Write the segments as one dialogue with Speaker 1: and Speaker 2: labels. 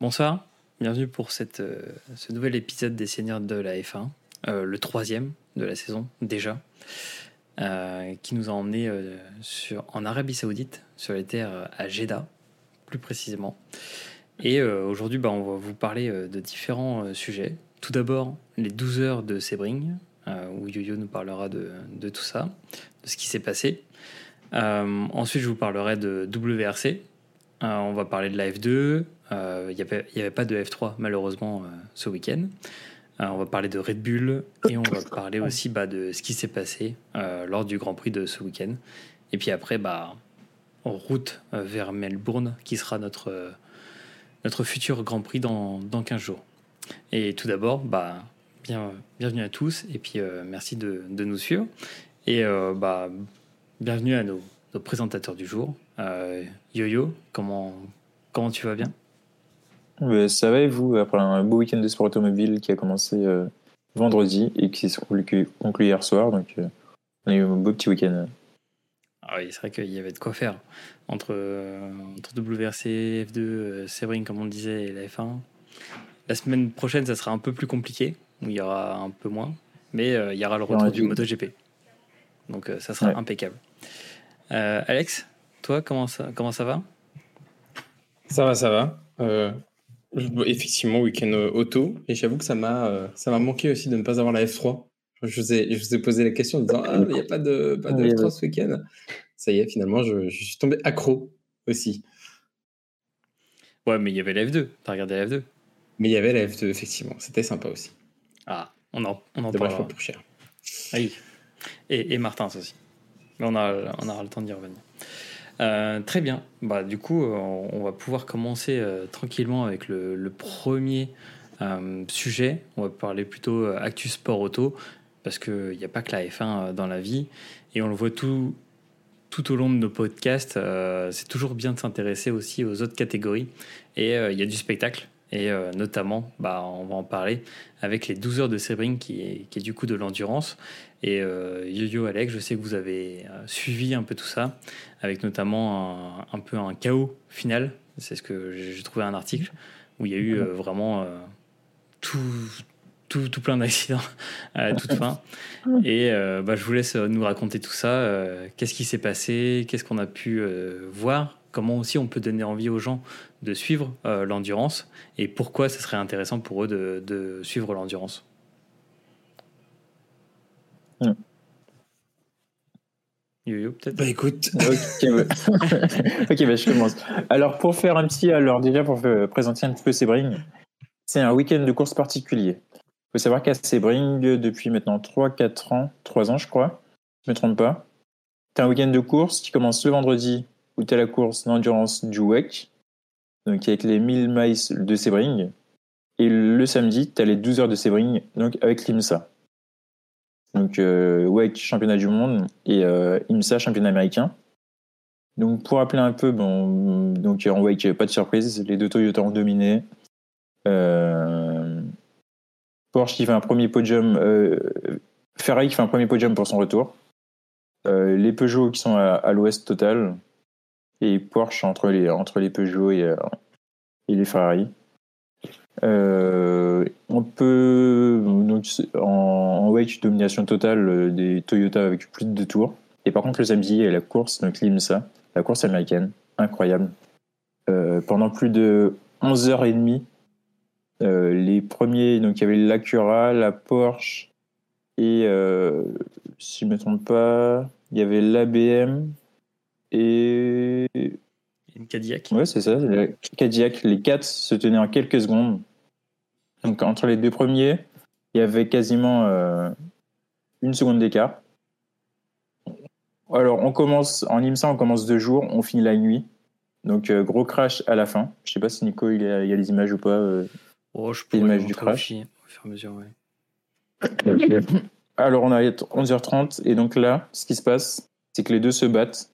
Speaker 1: Bonsoir, bienvenue pour euh, ce nouvel épisode des Seigneurs de la F1, euh, le troisième de la saison déjà, euh, qui nous a emmené sur, en Arabie Saoudite, sur les terres à Jeddah, plus précisément. Et aujourd'hui, bah, on va vous parler de différents sujets. Tout d'abord, les 12 heures de Sebring, où YoYo nous parlera de, de, tout ça, de ce qui s'est passé. ensuite, je vous parlerai de WRC. on va parler de la F2, il euh, n'y avait, pas de F3 malheureusement euh, ce week-end. Euh, on va parler de Red Bull et on va parler aussi bah, de ce qui s'est passé lors du Grand Prix de ce week-end. Et puis après, bah, en route vers Melbourne, qui sera notre, notre futur Grand Prix dans, dans 15 jours. Et tout d'abord, bah, bien, bienvenue à tous et puis merci de, nous suivre. Et bah, bienvenue à nos, nos présentateurs du jour. Yo-Yo, comment, comment tu vas bien?
Speaker 2: Ça va et vous, après un beau week-end de sport automobile qui a commencé euh, vendredi et qui s'est conclu hier soir, donc euh, on a eu un beau petit week-end.
Speaker 1: Ah oui, c'est vrai qu'il y avait de quoi faire entre, euh, entre WRC, F2, Sebring comme on le disait, et la F1. La semaine prochaine, ça sera un peu plus compliqué, où il y aura un peu moins, mais il y aura le retour du MotoGP. Donc ça sera impeccable. Alex, toi, comment ça, comment ça va?
Speaker 3: Ça va, ça va. Effectivement, week-end euh, auto. Et j'avoue que ça m'a euh, ça m'a manqué aussi de ne pas avoir la F3. Je vous ai, je vous ai posé la question en disant Ah, il n'y a pas de, pas de F3 ce week-end. Ça y est, finalement, je, je, suis tombé accro aussi.
Speaker 1: Ouais, mais il y avait la F2. T'as regardé la F2
Speaker 3: Mais il y avait la F2, effectivement. C'était sympa aussi.
Speaker 1: Ah, on en, on en parlera.
Speaker 3: pour cher.
Speaker 1: Ah oui. Et, et Martin aussi. Mais on, a, on aura le temps d'y revenir. Euh, très bien. Bah, du coup, euh, on, va pouvoir commencer euh, tranquillement avec le, premier sujet. On va parler plutôt Actu Sport Auto, parce qu'il n'y a pas que la F1 dans la vie. Et on le voit tout, tout au long de nos podcasts. c'est toujours bien de s'intéresser aussi aux autres catégories. Et il y a du spectacle. Et notamment, bah, on va en parler avec les 12 heures de Sebring, qui est, qui est du coup de l'endurance. Et Yo-Yo Alex, je sais que vous avez suivi un peu tout ça avec notamment un, peu un chaos final. C'est ce que j'ai trouvé un article où il y a eu euh, vraiment euh, tout, tout, tout, plein d'accidents à toute fin. Et euh, bah, je vous laisse nous raconter tout ça. Qu'est-ce qui s'est passé? Qu'est-ce qu'on a pu voir? Comment aussi on peut donner envie aux gens de suivre l'endurance? Et pourquoi ce serait intéressant pour eux de, de suivre l'endurance? Peut-être
Speaker 3: Bah écoute.
Speaker 2: ok, bah, je commence. Alors, pour faire un petit. Alors, déjà, pour présenter un petit peu Sebring, c'est un week-end de course particulier. Il faut savoir qu'à Sebring, depuis maintenant 3-4 ans, 3 ans, je crois, je ne me trompe pas, tu as un week-end de course qui commence le vendredi où tu as la course d'endurance du WEC, donc avec les 1000 miles de Sebring. Et le samedi, tu as les 12 heures de Sebring, donc avec l'IMSA. Donc euh, WEC championnat du monde et euh, IMSA championnat américain. Donc pour rappeler un peu, bon, donc en WEC pas de surprise, les deux Toyota ont dominé. Euh, Porsche qui fait un premier podium, Ferrari qui fait un premier podium pour son retour. Les Peugeot qui sont à, à l'ouest total et Porsche entre les entre les Peugeot et, et les Ferrari. Euh, on peut donc en, en weight domination totale euh, des Toyota avec plus de deux tours. Et par contre le samedi il y a la course donc l'IMSA, la course américaine, incroyable. Euh, pendant plus de 11h30, euh, les premiers donc il y avait l'Acura, la Porsche et si je ne me trompe pas, il y avait l'ABM et
Speaker 1: une Cadillac.
Speaker 2: Ouais, c'est ça. Cadillac, les quatre se tenaient en quelques secondes. Donc entre les deux premiers, il y avait quasiment euh, une seconde d'écart. Alors on commence en IMSA, on commence deux jours, on finit la nuit. Donc euh, gros crash à la fin. Je sais pas si Nico il y a, il y a les images ou pas. Euh,
Speaker 1: oh, je peux l'image du crash. au fur et à mesure, ouais.
Speaker 2: Alors on est à 11h30 et donc là, ce qui se passe, c'est que les deux se battent.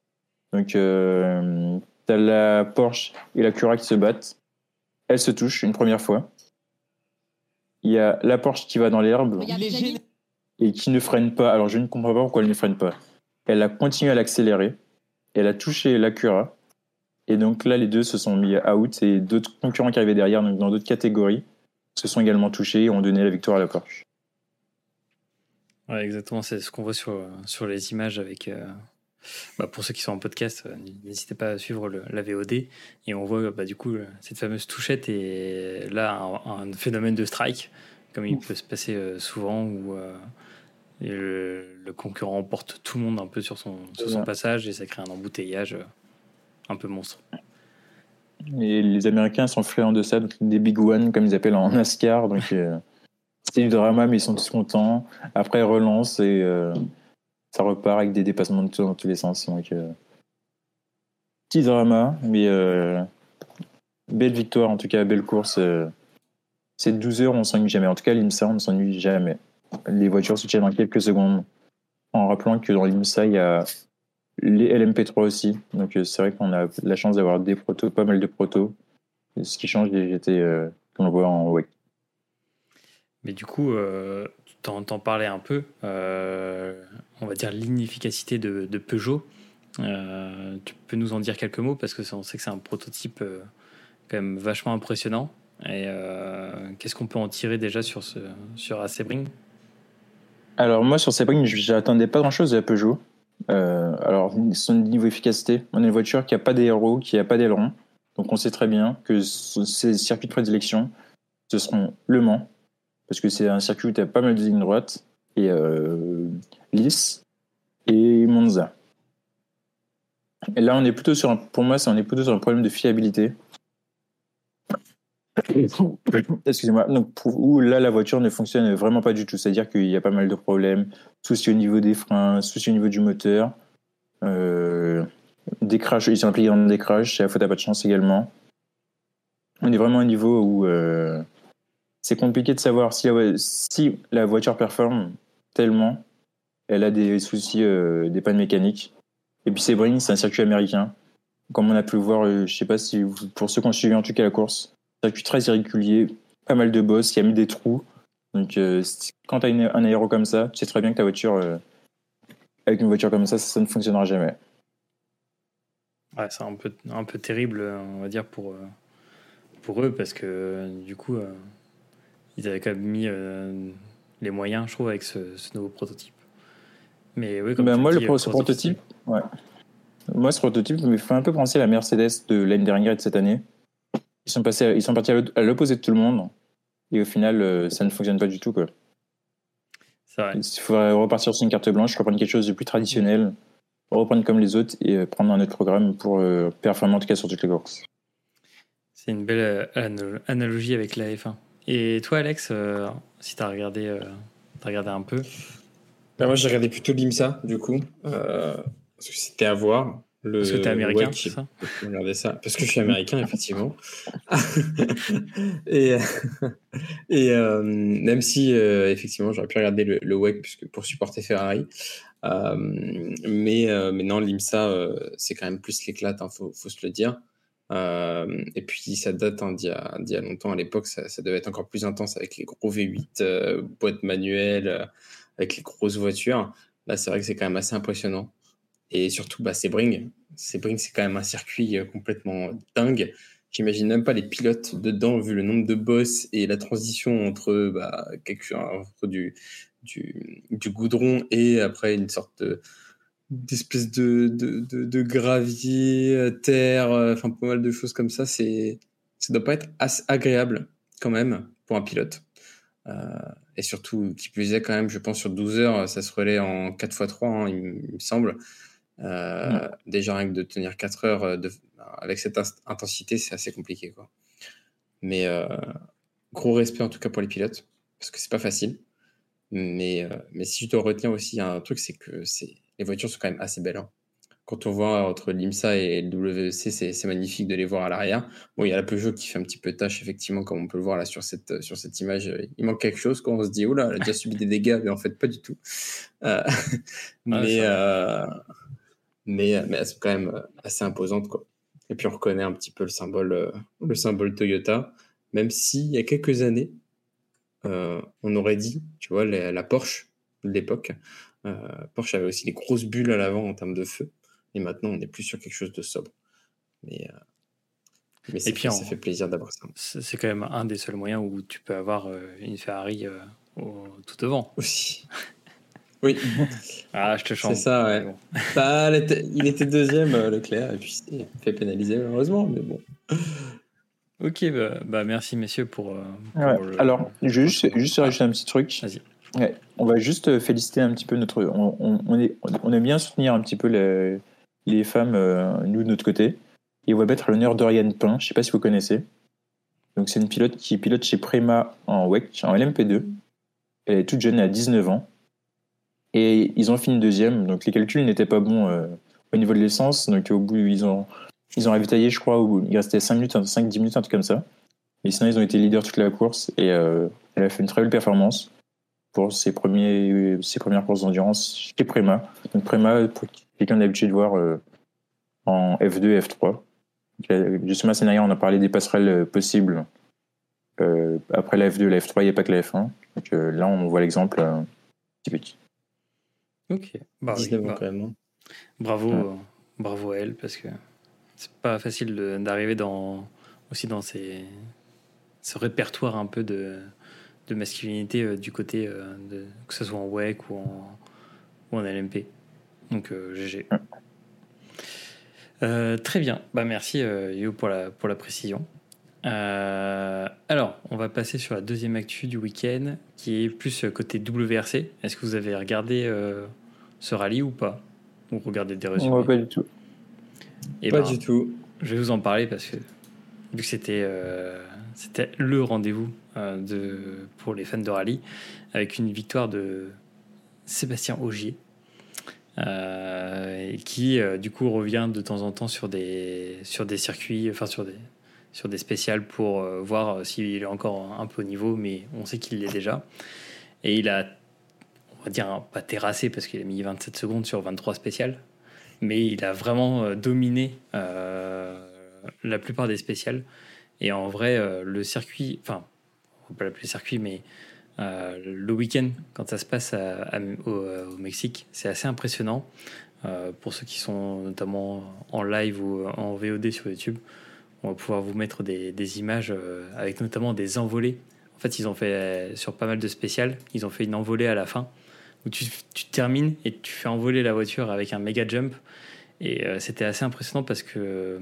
Speaker 2: Donc euh, t'as la Porsche et la Cura qui se battent. Elles se touchent une première fois. Il y a la Porsche qui va dans l'herbe et qui ne freine pas. Alors je ne comprends pas pourquoi elle ne freine pas. Elle a continué à l'accélérer. Elle a touché l'Acura. Et donc là, les deux se sont mis out et d'autres concurrents qui arrivaient derrière, donc dans d'autres catégories, se sont également touchés et ont donné la victoire à la Porsche.
Speaker 1: Ouais, exactement, c'est ce qu'on voit sur, sur les images avec. euh, bah, pour ceux qui sont en podcast, euh, n'hésitez pas à suivre le- la VOD. Et on voit bah, du coup euh, cette fameuse touchette et là un, un phénomène de strike, comme il peut se passer euh, souvent, où euh, le, le concurrent emporte tout le monde un peu sur son, sur son
Speaker 2: Ouais.
Speaker 1: passage et ça crée un embouteillage un peu monstre.
Speaker 2: Et les Américains sont friands de ça, donc des big one, comme ils appellent en NASCAR. Donc euh, c'est du drama, mais ils sont tous contents. Après, ils relancent et euh, ça repart avec des dépassements de tout dans tous les sens. Donc, euh, petit drama, mais euh, belle victoire, en tout cas, belle course. euh. Ces 12 heures, on s'ennuie jamais. En tout cas, l'IMSA, on ne s'ennuie jamais. Les voitures se tiennent en quelques secondes. En rappelant que dans l'IMSA, il y a les LMP3 aussi. Donc c'est vrai qu'on a la chance d'avoir des protos, pas mal de protos. Ce qui change des GT euh, qu'on voit en WEC.
Speaker 1: Mais du coup, t'en, parlais un peu, euh, on va dire l'inefficacité de, Peugeot. Euh, tu peux nous en dire quelques mots parce que on sait que c'est un prototype euh, quand même vachement impressionnant. Et qu'est-ce qu'on peut en tirer déjà sur, ce, sur
Speaker 2: Alors moi sur Sebring, j'attendais pas grand-chose de Peugeot. Alors son niveau efficacité, on a une voiture qui a pas d'aéro, qui a pas d'aileron. Donc on sait très bien que ces circuits de prédilection, ce seront Le Mans, parce que c'est un circuit où tu as pas mal de lignes droites, et euh, Lys, et Monza. Et là, on est plutôt sur un, pour moi, on est plutôt sur un problème de fiabilité. Excusez-moi. Donc, pour- où là, la voiture ne fonctionne vraiment pas du tout. C'est-à-dire qu'il y a pas mal de problèmes. Souci au niveau des freins, souci au niveau du moteur. Euh, des crashs, ils sont impliqués dans des crashs. C'est la faute à pas de chance également. On est vraiment un niveau où euh, c'est compliqué de savoir si la, voiture performe tellement. Elle a des soucis, euh, des pannes mécaniques. Et puis Sebring, c'est un circuit américain. Comme on a pu le voir, euh, je sais pas si vous- pour ceux qui ont suivi en tout cas la course, circuit très irrégulier, pas mal de bosses, qui a mis des trous. Donc euh, quand tu as un aéro comme ça, tu sais très bien que ta voiture, avec une voiture comme ça, ça, ne fonctionnera jamais.
Speaker 1: Ouais, c'est un peu, un peu terrible, on va dire, pour, pour eux parce que du coup, ils avaient quand même mis euh, les moyens, je trouve, avec ce, ce nouveau prototype. Mais oui, comme
Speaker 2: Ben, moi,
Speaker 1: dis,
Speaker 2: le pro-
Speaker 1: euh,
Speaker 2: ce prototype, ouais. Moi, ce prototype me fait un peu penser à la Mercedes de l'année dernière et de cette année. Ils sont, passés, ils sont partis à l'opposé de tout le monde. Et au final, euh, ça ne fonctionne pas du tout. Quoi.
Speaker 1: C'est vrai.
Speaker 2: Il faudrait repartir sur une carte blanche, reprendre quelque chose de plus traditionnel, reprendre comme les autres et prendre un autre programme pour euh, performer en tout cas sur toutes les courses.
Speaker 1: C'est une belle euh, ana- analogie avec la F1. Et toi, Alex, euh, si tu as regardé, euh, regardé un peu,
Speaker 3: Bah, moi, j'ai regardé plutôt l'IMSA, du coup, euh, parce que c'était à voir. Le,
Speaker 1: parce que tu es américain, c'est ça
Speaker 3: ça, parce que je suis américain, effectivement. et et euh, même si, euh, effectivement, j'aurais pu regarder le, le WEC puisque, pour supporter Ferrari. Euh, mais, mais non, l'IMSA, c'est quand même plus l'éclate, il faut, faut se le dire. Euh, et puis ça date hein, d'il y, a- longtemps, à l'époque, ça, devait être encore plus intense avec les gros V8, euh, boîtes manuelles, euh, avec les grosses voitures. Là, c'est vrai que c'est quand même assez impressionnant. Et surtout, bah, Sebring. Sebring, c'est quand même un circuit euh, complètement dingue. J'imagine même pas les pilotes dedans, vu le nombre de boss et la transition entre, bah, quelque, entre du, du, du goudron et après une sorte de, d'espèce de, de, de, de gravier, euh, terre, euh, enfin pas mal de choses comme ça. C'est, ça doit pas être assez agréable quand même pour un pilote. Euh, et surtout, qui plus est quand même, je pense sur 12 heures, ça se relaie en 4x3, hein, il, me- il me semble. Euh, Déjà, rien que de tenir 4 heures de, avec cette intensité, c'est assez compliqué. Quoi. Mais euh, gros respect en tout cas pour les pilotes, parce que c'est pas facile. Mais, mais si je dois retenir aussi un truc, c'est que c'est, les voitures sont quand même assez belles. hein. Quand on voit entre l'IMSA et le WEC, c'est magnifique de les voir à l'arrière. Bon, il y a la Peugeot qui fait un petit peu tâche, effectivement, comme on peut le voir là sur cette, sur cette image. Il manque quelque chose quand on se dit, oh là, elle a déjà subi des dégâts, mais en fait, pas du tout. Euh, mais, euh, mais, mais elles sont quand même assez imposantes, quoi. Et puis on reconnaît un petit peu le symbole, euh, le symbole Toyota, même si il y a quelques années, euh, on aurait dit, tu vois, la, la Porsche de l'époque, euh, Porsche avait aussi des grosses bulles à l'avant en termes de feu, et maintenant on est plus sur quelque chose de sobre. Mais, euh, mais
Speaker 1: Et
Speaker 3: ça,
Speaker 1: puis
Speaker 3: fait,
Speaker 1: en-
Speaker 3: ça fait plaisir d'avoir ça
Speaker 1: C'est quand même un des seuls moyens où tu peux avoir euh, une Ferrari euh, au- tout devant.
Speaker 3: aussi. Oui,
Speaker 1: Ah, je te chante.
Speaker 3: c'est ça, ouais.
Speaker 1: Bon.
Speaker 3: Bah, il était deuxième, euh, Leclerc, et puis il s'est fait pénaliser malheureusement, mais bon.
Speaker 1: Ok, bah, bah, merci messieurs pour. euh, pour
Speaker 2: Ouais.
Speaker 1: le-
Speaker 2: Alors, je vais juste, juste rajouter un petit truc.
Speaker 1: Vas-y.
Speaker 2: On va juste euh, féliciter un petit peu notre. On, est, on aime bien soutenir un petit peu les, les femmes, euh, nous, de notre côté. Et on va mettre l'honneur Dorian Pain, je sais pas si vous connaissez. Donc, c'est une pilote qui pilote chez Prema en WEC, en LMP2. Elle est toute jeune, elle a 19 ans. Et ils ont fini deuxième, donc les calculs n'étaient pas bons euh, au niveau de l'essence. Donc, au bout, ils ont, ils ont ravitaillé, je crois, où il restait 5 minutes, 5-10 minutes, un truc comme ça. Et sinon, ils ont été leaders toute la course et elle a fait une très belle performance pour ses, premiers, ses premières courses d'endurance chez Prema. Donc Prema, pour quelqu'un d'habitué de voir euh, en F2 F3. Donc, Justement, dernière, on a parlé des passerelles euh, possibles. Euh, après la F2 la F3, il n'y a pas que la F1. Donc euh, là, on voit l'exemple euh, petit petit.
Speaker 1: Ok. Bah, oui,
Speaker 3: 19 ans
Speaker 1: bah,
Speaker 3: quand même.
Speaker 1: bravo,
Speaker 2: Ouais.
Speaker 1: euh, bravo à elle parce que c'est pas facile d'arriver dans aussi dans ces, ce répertoire un peu de, de masculinité euh, du côté euh, de que ce soit en WEC ou en, ou en LMP. Donc euh, GG.
Speaker 2: Ouais.
Speaker 1: Euh, très bien. Bah merci euh, Yo pour la pour la précision. Euh, alors, on va passer sur la deuxième actu du week-end, qui est plus côté WRC. Est-ce que vous avez regardé euh, ce rallye ou pas? Ou regardez des
Speaker 2: On
Speaker 1: résumés?
Speaker 2: Voit pas du tout.
Speaker 1: Eh
Speaker 3: Pas
Speaker 1: ben,
Speaker 3: du tout.
Speaker 1: Je vais vous en parler parce que vu que c'était euh, c'était le rendez-vous de pour les fans de rallye, avec une victoire de Sébastien Augier. euh, qui euh, du coup revient de temps en temps sur des sur des circuits enfin sur des sur des spéciales pour euh, voir s'il est encore un peu au niveau mais on sait qu'il l'est déjà et il a on va dire pas terrassé parce qu'il a mis 27 secondes sur 23 spéciales mais il a vraiment euh, dominé euh, la plupart des spéciales et en vrai euh, le circuit enfin on pas l'appeler circuit mais euh, le week-end, quand ça se passe au, Mexique, c'est assez impressionnant. Euh, pour ceux qui sont notamment en live ou en VOD sur YouTube, on va pouvoir vous mettre des, images euh, avec notamment des envolées. En fait, ils ont fait sur pas mal de spéciales, ils ont fait une envolée à la fin où tu, tu termines et tu fais envoler la voiture avec un méga jump. Et c'était assez impressionnant parce que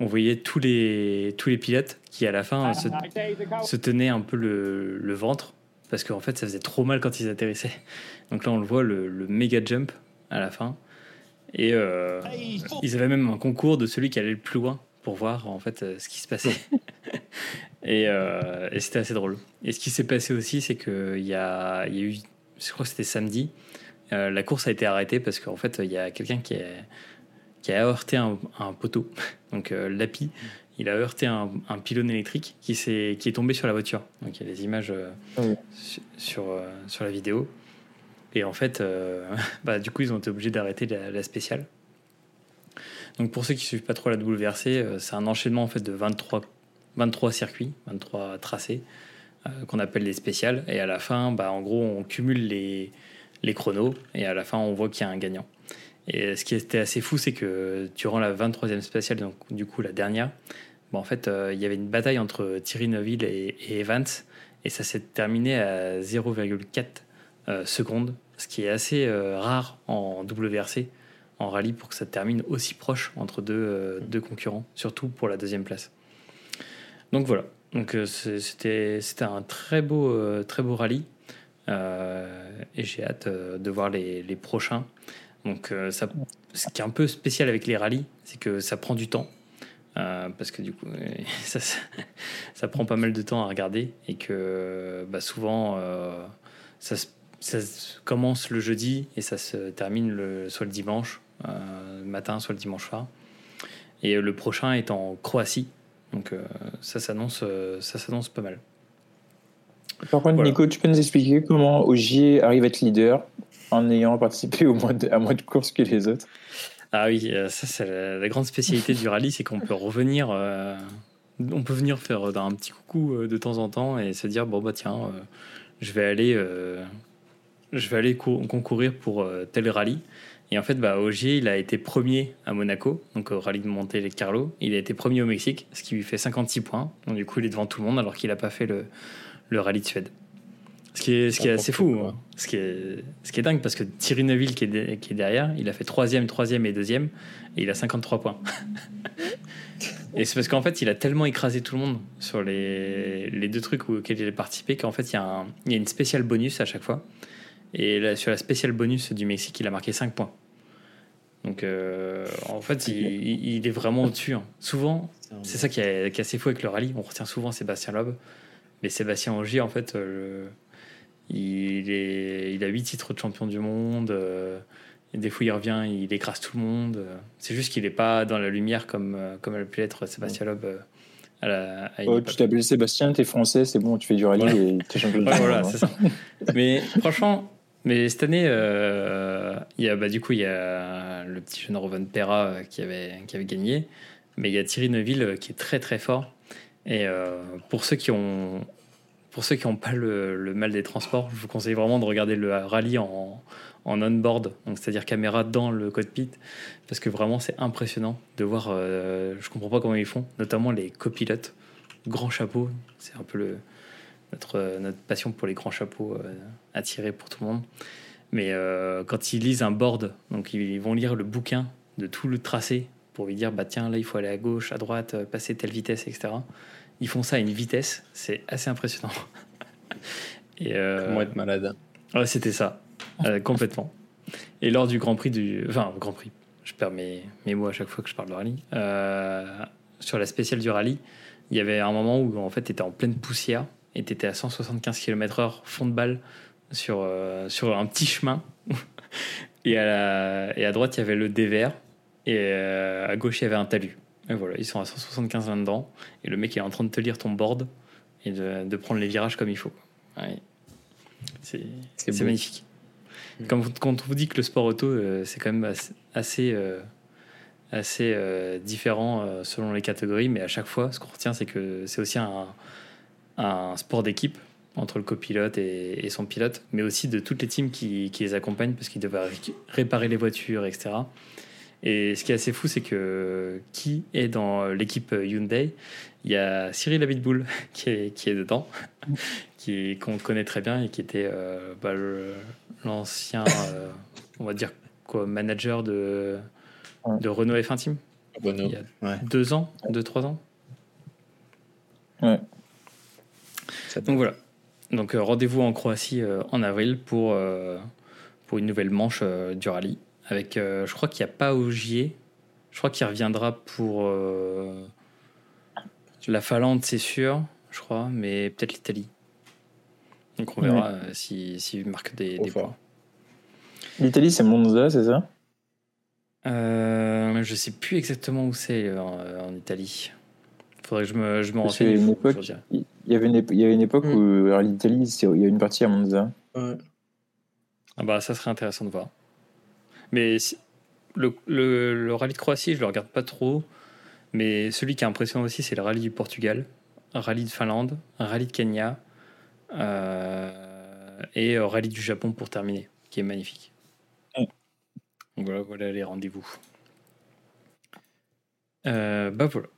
Speaker 1: on voyait tous les, tous les pilotes qui à la fin se, tenaient un peu le, ventre parce qu'en fait ça faisait trop mal quand ils atterrissaient. Donc là on le voit, le, le méga jump à la fin. Et euh, ils avaient même un concours de celui qui allait le plus loin pour voir en fait euh, ce qui se passait. et euh, et c'était assez drôle. Et ce qui s'est passé aussi, c'est qu'il y a, y a eu, je crois que c'était samedi, la course a été arrêtée parce qu'en fait il y a quelqu'un qui, est- qui a heurté un, un poteau. Donc euh, l'API, il a heurté un, un pylône électrique qui, s'est- qui est tombé sur la voiture. Donc il y a des images euh,
Speaker 2: Oui.
Speaker 1: su- sur, euh, sur la vidéo. Et en fait, bah, du coup, ils ont été obligés d'arrêter la, la spéciale. Donc pour ceux qui suivent pas trop la WRC, c'est un enchaînement en fait de 23, 23 circuits, 23 tracés qu'on appelle les spéciales. Et à la fin, bah, en gros, on cumule les, les chronos et à la fin, on voit qu'il y a un gagnant. Et ce qui était assez fou, c'est que durant la 23e spéciale, donc du coup la dernière, bon, en fait, euh, il y avait une bataille entre Thierry Neuville et, Evans, et ça s'est terminé à 0,4 euh, secondes, ce qui est assez euh, rare en WRC, en rallye, pour que ça termine aussi proche entre deux, euh, concurrents, surtout pour la deuxième place. Donc voilà, donc c'était un très beau, très beau rallye, et j'ai hâte de voir les, les prochains. Donc, euh, ça, ce qui est un peu spécial avec les rallyes, c'est que ça prend du temps. Euh, parce que du coup, ça, ça, ça prend pas mal de temps à regarder et que bah, souvent, euh, ça, commence le jeudi et ça se termine le, soit le dimanche euh, matin, soit le dimanche soir. Et le prochain est en Croatie. Donc, ça s'annonce ça s'annonce pas mal.
Speaker 2: Par contre,
Speaker 1: Voilà.
Speaker 2: Nico, tu peux nous expliquer comment Ogier arrive à être leader? En ayant participé au moins à moins de courses que les autres
Speaker 1: Ah oui, euh, ça c'est la, grande spécialité du rallye, c'est qu'on peut revenir, euh, on peut venir faire euh, un petit coucou de temps en temps et se dire bon bah tiens, je vais aller, je vais aller cou- concourir pour tel rallye Et en fait, bah, Ogier, il a été premier à Monaco, donc au rallye de Monte Carlo. Il a été premier au Mexique, ce qui lui fait 56 points. Donc du coup, il est devant tout le monde alors qu'il n'a pas fait le, le rallye de Suède. Ce qui est, ce qui est assez fou. Hein. Ce, qui est, ce qui est dingue parce que Thierry Neuville qui est, qui est derrière, il a fait troisième, troisième et deuxième et il a 53 points. et c'est parce qu'en fait, il a tellement écrasé tout le monde sur les, les deux trucs auxquels il a participé qu'en fait, il y, a un, il y a une spéciale bonus à chaque fois. Et là, sur la spéciale bonus du Mexique, il a marqué 5 points. Donc, euh, en fait, il, il, est vraiment au-dessus. Hein. Souvent, c'est ça qui est, qui est, assez fou avec le rallye. On retient souvent Sébastien Loeb. Mais Sébastien Ogier, en fait, euh, il, est, il a 8 titres de champion du monde. Euh, et des fois, il revient, il écrase tout le monde. C'est juste qu'il n'est pas dans la lumière comme, comme elle a pu l'être Sébastien Loeb. À la, à
Speaker 2: oh, tu t'appelles Sébastien, t'es français, c'est bon, tu fais du rallye ouais. et t'es champion du
Speaker 1: ouais, monde. Voilà, c'est ça. Mais franchement, mais cette année, euh, il y a, bah, du coup, il y a le petit jeune Rovan Perra euh, qui avait, qui avait gagné. Mais il y a Thierry Neuville euh, qui est très très fort. Et euh, pour ceux qui ont pour ceux qui n'ont pas le, mal des transports, je vous conseille vraiment de regarder le rallye en, en on-board, c'est-à-dire caméra dans le cockpit, parce que vraiment c'est impressionnant de voir. Euh, je comprends pas comment ils font, notamment les copilotes, grand chapeau, c'est un peu le, notre, notre passion pour les grands chapeaux euh, tirer pour tout le monde. Mais euh, quand ils lisent un board, donc ils vont lire le bouquin de tout le tracé pour lui dire bah tiens là il faut aller à gauche, à droite, euh, passer telle vitesse, etc. Ils font ça à une vitesse, c'est assez impressionnant.
Speaker 3: Et euh, Comment être malade.
Speaker 1: Ouais, c'était ça, euh, complètement. Et lors du Grand Prix du, enfin Grand Prix, je perds mes, mes mots à chaque fois que je parle de rallye. Euh, sur la spéciale du rallye, il y avait un moment où en fait tu étais en pleine poussière et tu étais à 175 km/h fond de balle sur, euh, sur un petit chemin. et, à la, et à droite, il y avait le dévers. Et à gauche, il y avait un talus. Et voilà, ils sont à 175 là-dedans. Et le mec est en train de te lire ton board et de, de prendre les virages comme il faut. Ouais. C'est magnifique. Mmh. Quand, quand, on vous dit que le sport auto, euh, c'est quand même assez, assez, euh, assez euh, différent selon les catégories, mais à chaque fois, ce qu'on retient, c'est que c'est aussi un, un sport d'équipe entre le copilote et, et, son pilote, mais aussi de toutes les teams qui, qui les accompagnent parce qu'ils doivent réparer les voitures, etc. Et ce qui est assez fou, c'est que qui est dans l'équipe Hyundai? Il y a Cyril Abitboul qui est, qui est dedans, qui qu'on connaît très bien et qui était euh, bah, l'ancien, euh, on va dire quoi, manager de, de Renault F1 Team?
Speaker 3: Renault.
Speaker 1: Il y a ouais. deux ans, deux trois ans?
Speaker 2: Ouais.
Speaker 1: Donc voilà. Donc euh, rendez-vous en Croatie euh, en avril pour, euh, pour une nouvelle manche euh, du rallye. Avec, je crois qu'il n'y a pas Ogier. Je crois qu'il reviendra pour la Finlande, c'est sûr, je crois, mais peut-être l'Italie. Donc on verra ouais. s'il si, si marque des, des points.
Speaker 2: L'Italie, c'est Monza, c'est ça?
Speaker 1: Euh, Je sais plus exactement où c'est en, en Italie faudrait que je me, je me renseigne.
Speaker 2: Une époque, il, y avait une, il y avait une époque mm. où l'Italie, il y a une partie à Monza.
Speaker 3: Ouais.
Speaker 1: Ah bah, ça serait intéressant de voir. Mais si, le, le, le, rallye de Croatie, je le regarde pas trop. Mais celui qui est impressionnant aussi, c'est le rallye du Portugal, un rallye de Finlande, un rallye de Kenya euh, et un rallye du Japon pour terminer, qui est magnifique. Donc voilà, voilà les rendez-vous. Euh, bah voilà.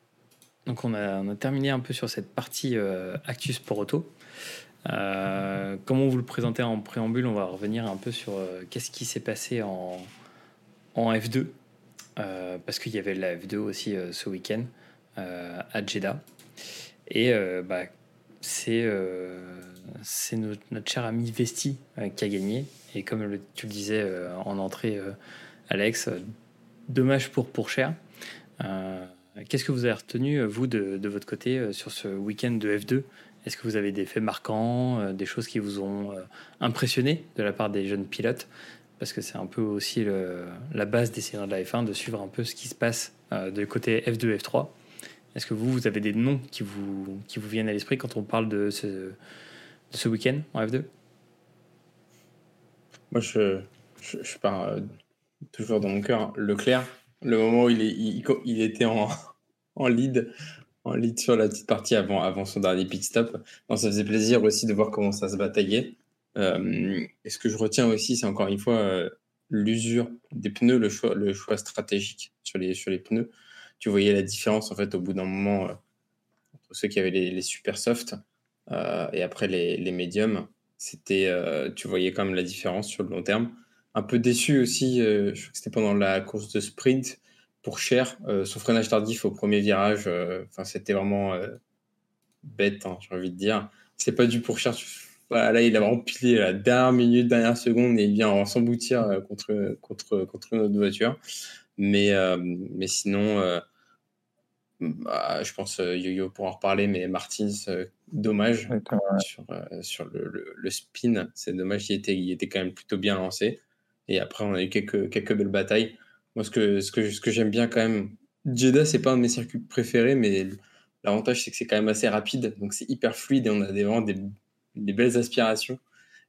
Speaker 1: Donc on a, on a, terminé un peu sur cette partie euh, Actus Sport Auto. Euh, comme on vous le présentait en préambule, on va revenir un peu sur euh, qu'est-ce qui s'est passé en, en F2. Euh, parce qu'il y avait la F2 aussi euh, ce week-end à Jeddah. Et bah, c'est notre, cher ami Vesti qui a gagné. Et comme le, tu le disais en entrée, Alex, dommage pour pour cher. Qu'est-ce que vous avez retenu, vous, de, de votre côté, sur ce week-end de F2 Est-ce que vous avez des faits marquants, des choses qui vous ont impressionné de la part des jeunes pilotes? Parce que c'est un peu aussi la base des séries de la F1, de suivre un peu ce qui se passe euh, de côté F2, F3. Est-ce que vous, vous avez des noms qui vous, qui vous viennent à l'esprit quand on parle de ce, week-end en F2
Speaker 3: Moi, je, je, pars euh, toujours dans mon cœur. Leclerc, le moment où il, est, il, était en, en lead, en lead sur la petite partie avant, avant son dernier pit stop. Ça faisait plaisir aussi de voir comment ça se bataillait. Euh, et ce que je retiens aussi, c'est encore une fois, euh, l'usure des pneus, le choix, stratégique sur les, sur les pneus. Tu voyais la différence en fait au bout d'un moment euh, entre ceux qui avaient les, super soft et après les, les médiums. C'était, tu voyais quand même la différence sur le long terme. Un peu déçu aussi, je crois que c'était pendant la course de sprint pour Cher, son freinage tardif au premier virage. Enfin, c'était vraiment bête, hein, j'ai envie de dire. C'est pas du pour Cher là, il a rempli la dernière minute, dernière seconde et il vient s'emboutir euh, contre, contre, contre notre voiture. Mais, euh, mais sinon, euh, bah, je pense Yo-Yo pour en reparler, mais Martins, dommage sur, sur le, le, spin. C'est dommage, il était, il était quand même plutôt bien lancé. Et après, on a eu quelques, quelques belles batailles. Moi, ce que, ce que, ce que j'aime bien quand même, Jeddah, c'est pas un de mes circuits préférés, mais l'avantage, c'est que c'est quand même assez rapide. Donc, c'est hyper fluide et on a des, vraiment des des belles aspirations.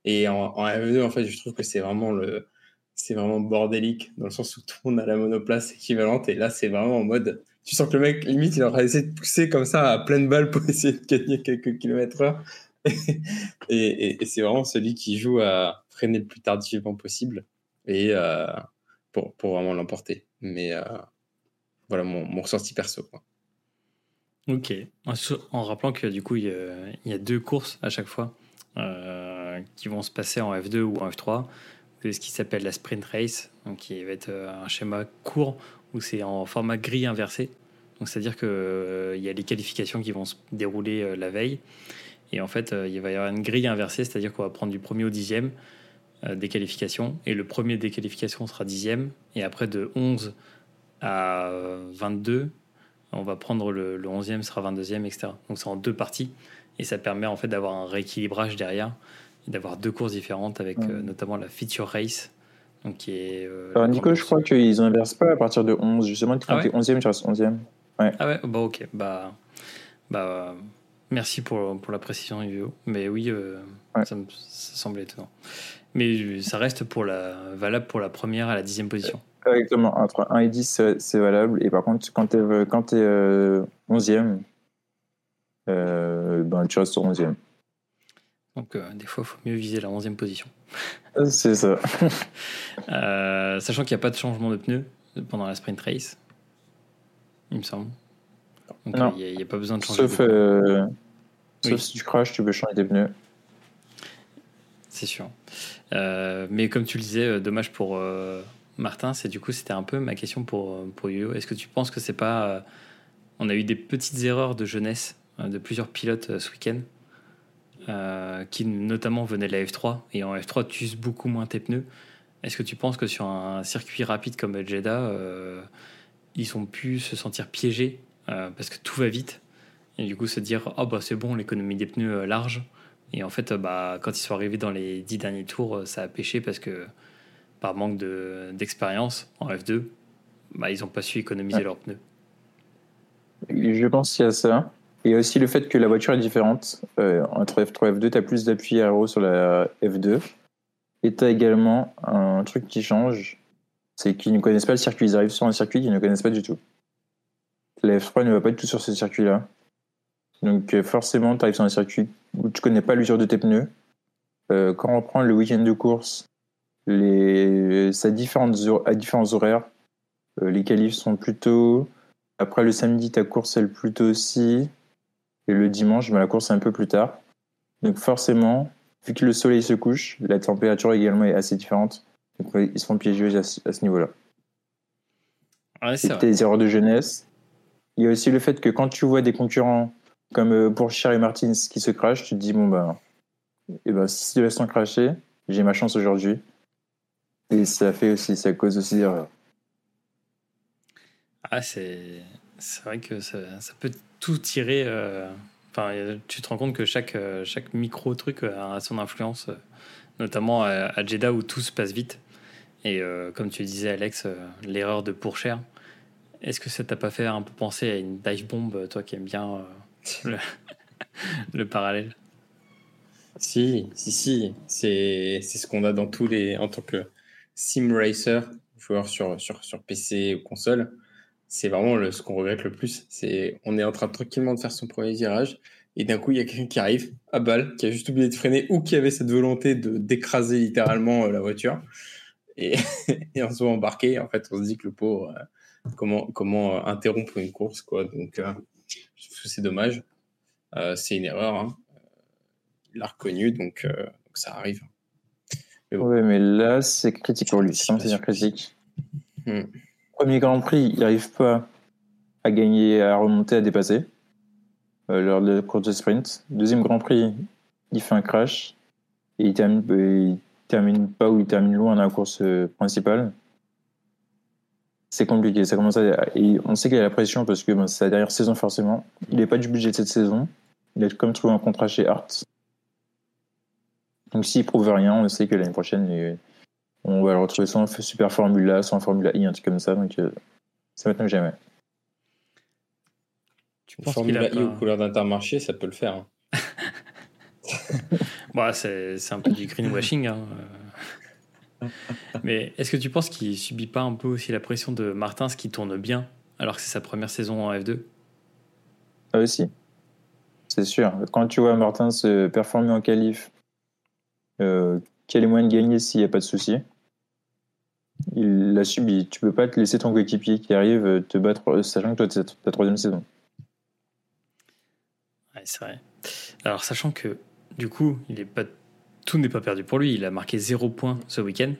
Speaker 3: Et en, F2, en fait, je trouve que c'est vraiment le, c'est vraiment bordélique dans le sens où tout le monde a la monoplace équivalente. Et là, c'est vraiment en mode, tu sens que le mec, limite, il aurait essayé de pousser comme ça à pleine balle pour essayer de gagner quelques kilomètres heure. et, c'est vraiment celui qui joue à freiner le plus tardivement possible et euh, pour, pour, vraiment l'emporter. Mais euh, voilà mon, mon ressenti perso.
Speaker 1: Ok. En rappelant que du coup, il y a, deux courses à chaque fois euh, qui vont se passer en F2 ou en F3. ce qui s'appelle la sprint race, donc qui va être euh, un schéma court où c'est en format grille inversé. Donc c'est-à-dire qu'il euh, y a les qualifications qui vont se dérouler la veille. Et en fait, il va y avoir une grille inversée, c'est-à-dire qu'on va prendre du premier au dixième des qualifications. Et le premier des qualifications sera dixième. Et après, de 11 à 22, on va prendre le, 11e, sera 22e, etc. Donc c'est en deux parties et ça permet en fait d'avoir un rééquilibrage derrière et d'avoir deux courses différentes avec euh, notamment la feature race. Donc qui est,
Speaker 2: euh, Alors Nico, je crois qu'ils n'inversent pas à partir de 11. Justement, quand ah tu es 11e, tu restes 11e.
Speaker 1: Ouais. Ah ouais, bah ok. Bah, bah, merci pour, pour la précision, Yvio. Mais oui, euh, ça me ça semblait étonnant. Mais ça reste pour la, valable pour la première à la dixième position.
Speaker 2: Exactement, entre 1 et 10, c'est valable. Et par contre, quand tu es, quand es euh, 11e, euh, ben, tu restes sur 11e.
Speaker 1: Donc, euh, des fois, il faut mieux viser la 11e position.
Speaker 2: c'est ça.
Speaker 1: sachant qu'il n'y a pas de changement de pneus pendant la sprint race, il me semble. Donc, il n'y a, pas besoin de changer
Speaker 2: sauf, de Sauf si tu craches, tu peux changer des pneus.
Speaker 1: C'est sûr. mais comme tu le disais, dommage pour Martin, c'est du coup, c'était un peu ma question pour, pour Yo. Est-ce que tu penses que c'est pas. Euh, on a eu des petites erreurs de jeunesse euh, de plusieurs pilotes euh, ce week-end, qui notamment venaient de la F3, et en F3, tu uses beaucoup moins tes pneus. Est-ce que tu penses que sur un circuit rapide comme Jeddah, ils ont pu se sentir piégés parce que tout va vite, et du coup se dire oh, bah c'est bon, l'économie des pneus large. Et en fait, bah, quand ils sont arrivés dans les dix derniers tours, ça a pêché parce que par manque d'expérience en F2, bah, ils n'ont pas su économiser leurs pneus.
Speaker 2: Je pense qu'il y a ça. Et aussi le fait que la voiture est différente. Euh, entre F3 et F2, tu as plus d'appui aéro sur la F2. Et tu as également un truc qui change, c'est qu'ils ne connaissent pas le circuit. Ils arrivent sur un circuit qu'ils ne connaissent pas du tout. La F3 ne va pas du tout sur ce circuit-là. Donc euh, forcément, tu arrives sur un circuit où tu ne connais pas l'usure de tes pneus. Euh, quand on prend le week-end de course, les, à, différentes, à différents horaires. Euh, les qualifs sont plutôt. Après le samedi, ta course elle plutôt aussi. Et le dimanche, ben, la course est un peu plus tard. Donc forcément, vu que le soleil se couche, la température également est assez différente. Donc ils seront piégés à, ce niveau-là. Ouais, c'est des erreurs de jeunesse. Il y a aussi le fait que quand tu vois des concurrents comme euh, pour Cher et Martins qui se crachent, tu te dis bon ben, eh ben si Sylvestre craché, j'ai ma chance aujourd'hui. Et ça fait aussi, ça cause aussi d'erreurs.
Speaker 1: Ah, c'est, c'est vrai que ça, ça, peut tout tirer. Euh, enfin, tu te rends compte que chaque, euh, chaque micro truc a son influence, euh, notamment à, Jeddah où tout se passe vite. Et comme tu disais, Alex, l'erreur de Pourchère, est-ce que ça t'a pas fait un peu penser à une dive bomb, toi qui aimes bien le, le, parallèle?
Speaker 3: Si, si, si. C'est, c'est ce qu'on a dans tous les. En tant que sim racer, joueur sur, sur, sur PC ou console, c'est vraiment ce qu'on regrette le plus. C'est on est en train tranquillement de faire son premier virage et d'un coup il y a quelqu'un qui arrive à balle, qui a juste oublié de freiner ou qui avait cette volonté de d'écraser littéralement euh, la voiture. et, on se voit embarquer. En fait, on se dit que le pauvre, euh, comment, comment euh, interrompre une course, quoi. Donc, c'est dommage. C'est une erreur. Hein. Il l'a reconnu, donc ça arrive. Bon.
Speaker 2: Ouais, mais là, c'est critique pour lui.
Speaker 3: C'est sûr.
Speaker 2: critique.
Speaker 3: Hmm.
Speaker 2: Premier Grand Prix, il n'arrive pas à gagner, à remonter, à dépasser euh, lors de la course de sprint. Deuxième Grand Prix, il fait un crash et il termine, il termine pas ou il termine loin dans la course euh, principale. C'est compliqué. Ça commence à, et on sait qu'il y a la pression parce que c'est sa dernière saison forcément. Il n'est pas du budget de cette saison. Il a même trouvé un contrat chez Hart. Donc s'il prouve rien, on sait que l'année prochaine, on va le retrouver soit en Super Formula, soit en Formula I, un truc comme ça. Donc euh, c'est maintenant que jamais.
Speaker 1: Tu penses
Speaker 3: Formula
Speaker 1: a
Speaker 3: I
Speaker 1: pas...
Speaker 3: aux couleurs d'Intermarché, ça peut le faire. hein.
Speaker 1: Bah, c'est un peu du greenwashing. hein, euh. Mais est-ce que tu penses qu'il subit pas un peu aussi la pression de Martins qui tourne bien alors que c'est sa première saison en F2
Speaker 2: Ah aussi. C'est sûr. Quand tu vois Martin se performer en qualif, euh, quel est moyen de gagner s'il n'y a pas de souci Il l'a subi. Tu peux pas te laisser ton coéquipier qui arrive euh, te battre, euh, sachant que toi, c'est ta troisième saison.
Speaker 1: Ouais, c'est vrai. Alors, sachant que du coup, il est pas... tout n'est pas perdu pour lui. Il a marqué 0 points ce week-end,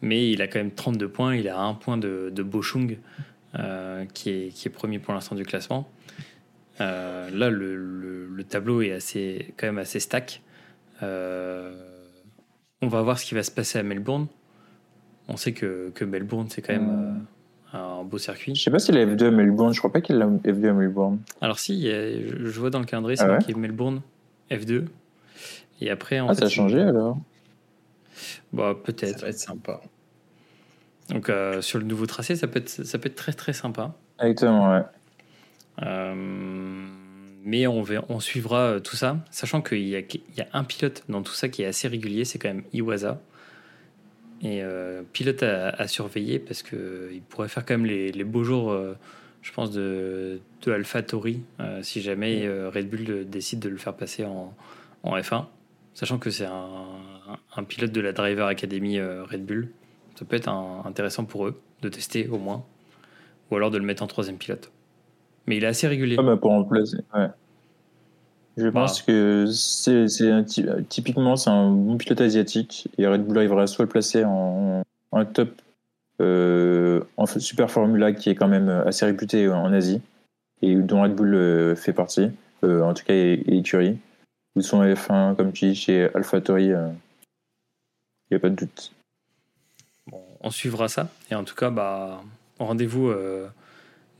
Speaker 1: mais il a quand même 32 points. Il a un point de, de Bochung, qui, est, qui est premier pour l'instant du classement. Là, le, le- le tableau est assez, quand même assez stack. Euh, on va voir ce qui va se passer à Melbourne. On sait que, que Melbourne, c'est quand même euh, un beau circuit.
Speaker 2: Je sais pas s'il a F2 à Melbourne. Je crois pas qu'il a F2 à Melbourne.
Speaker 1: Alors si, y a- je vois dans le calendrier, c'est
Speaker 2: Ah ouais
Speaker 1: marqué Melbourne F2. Et après, en
Speaker 2: Ah,
Speaker 1: fait,
Speaker 2: ça a changé alors
Speaker 1: Bah,
Speaker 3: Ça
Speaker 1: peut-être.
Speaker 3: va être sympa.
Speaker 1: Donc euh, sur le nouveau tracé, ça peut être, ça peut être très très sympa.
Speaker 2: Exactement, ouais.
Speaker 1: Euh, mais on, va- on suivra euh, tout ça, sachant qu'il y a, il y a un pilote dans tout ça qui est assez régulier, c'est quand même Iwasa. Et euh, pilote à, à surveiller parce qu'il pourrait faire quand même les, les beaux jours, euh, je pense, de, de AlphaTauri, euh, si jamais euh, Red Bull euh, décide de le faire passer en, en F1. Sachant que c'est un, un pilote de la Driver Academy euh, Red Bull. Ça peut être un- intéressant pour eux de tester au moins. Ou alors de le mettre en troisième pilote. Mais il est assez régulier.
Speaker 2: Ah bah, pour remplacer, ouais. Je
Speaker 1: Bah.
Speaker 2: pense que c'est typiquement c'est un bon pilote asiatique et Red Bull arrivera soit le placer en, en top euh, en super Formula qui est quand même assez réputé en Asie et dont Red Bull euh, fait partie, euh, en tout cas écurie, ou son F1 comme tu dis chez AlphaTauri, il n'y a pas de doute.
Speaker 1: Bon, on suivra ça. Et en tout cas, bah, rendez-vous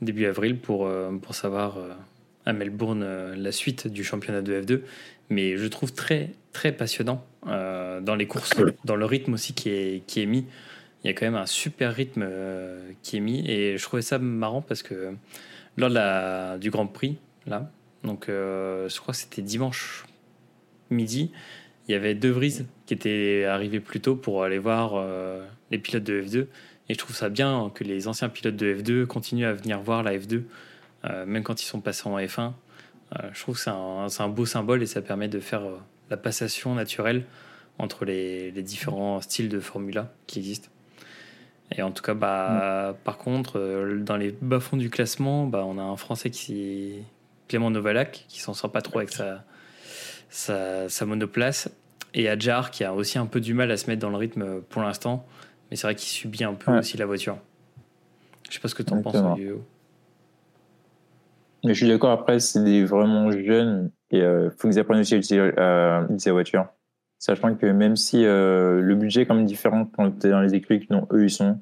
Speaker 1: début avril pour, euh, pour savoir euh, à Melbourne euh, la suite du championnat de F2. Mais je trouve très, très passionnant euh, dans les courses, dans le rythme aussi qui est, qui est mis. Il y a quand même un super rythme euh, qui est mis. Et je trouvais ça marrant parce que lors de la, du Grand Prix, là, donc euh, je crois que c'était dimanche midi, il y avait De Vries qui était arrivé plus tôt pour aller voir les pilotes de F2. Et je trouve ça bien que les anciens pilotes de F2 continuent à venir voir la F2, euh, même quand ils sont passés en F1. Euh, je trouve que c'est un, beau symbole et ça permet de faire euh, la passation naturelle entre les, les différents styles de Formula qui existent. Et en tout cas, bah, par contre, dans les bas-fonds du classement, bah, on a un Français qui Clément Novalak, qui s'en sort pas trop avec sa, sa, sa monoplace, et Adjar, qui a aussi un peu du mal à se mettre dans le rythme pour l'instant, mais c'est vrai qu'il subit un peu
Speaker 2: Ouais.
Speaker 1: aussi la voiture. Je sais pas ce que tu en penses. Yo.
Speaker 2: Mais je suis d'accord, après, c'est des vraiment jeunes et il faut qu'ils apprennent aussi à utiliser, à utiliser la voiture. Sachant que même si euh, le budget est quand même différent quand tu es dans les écuries non, eux ils sont,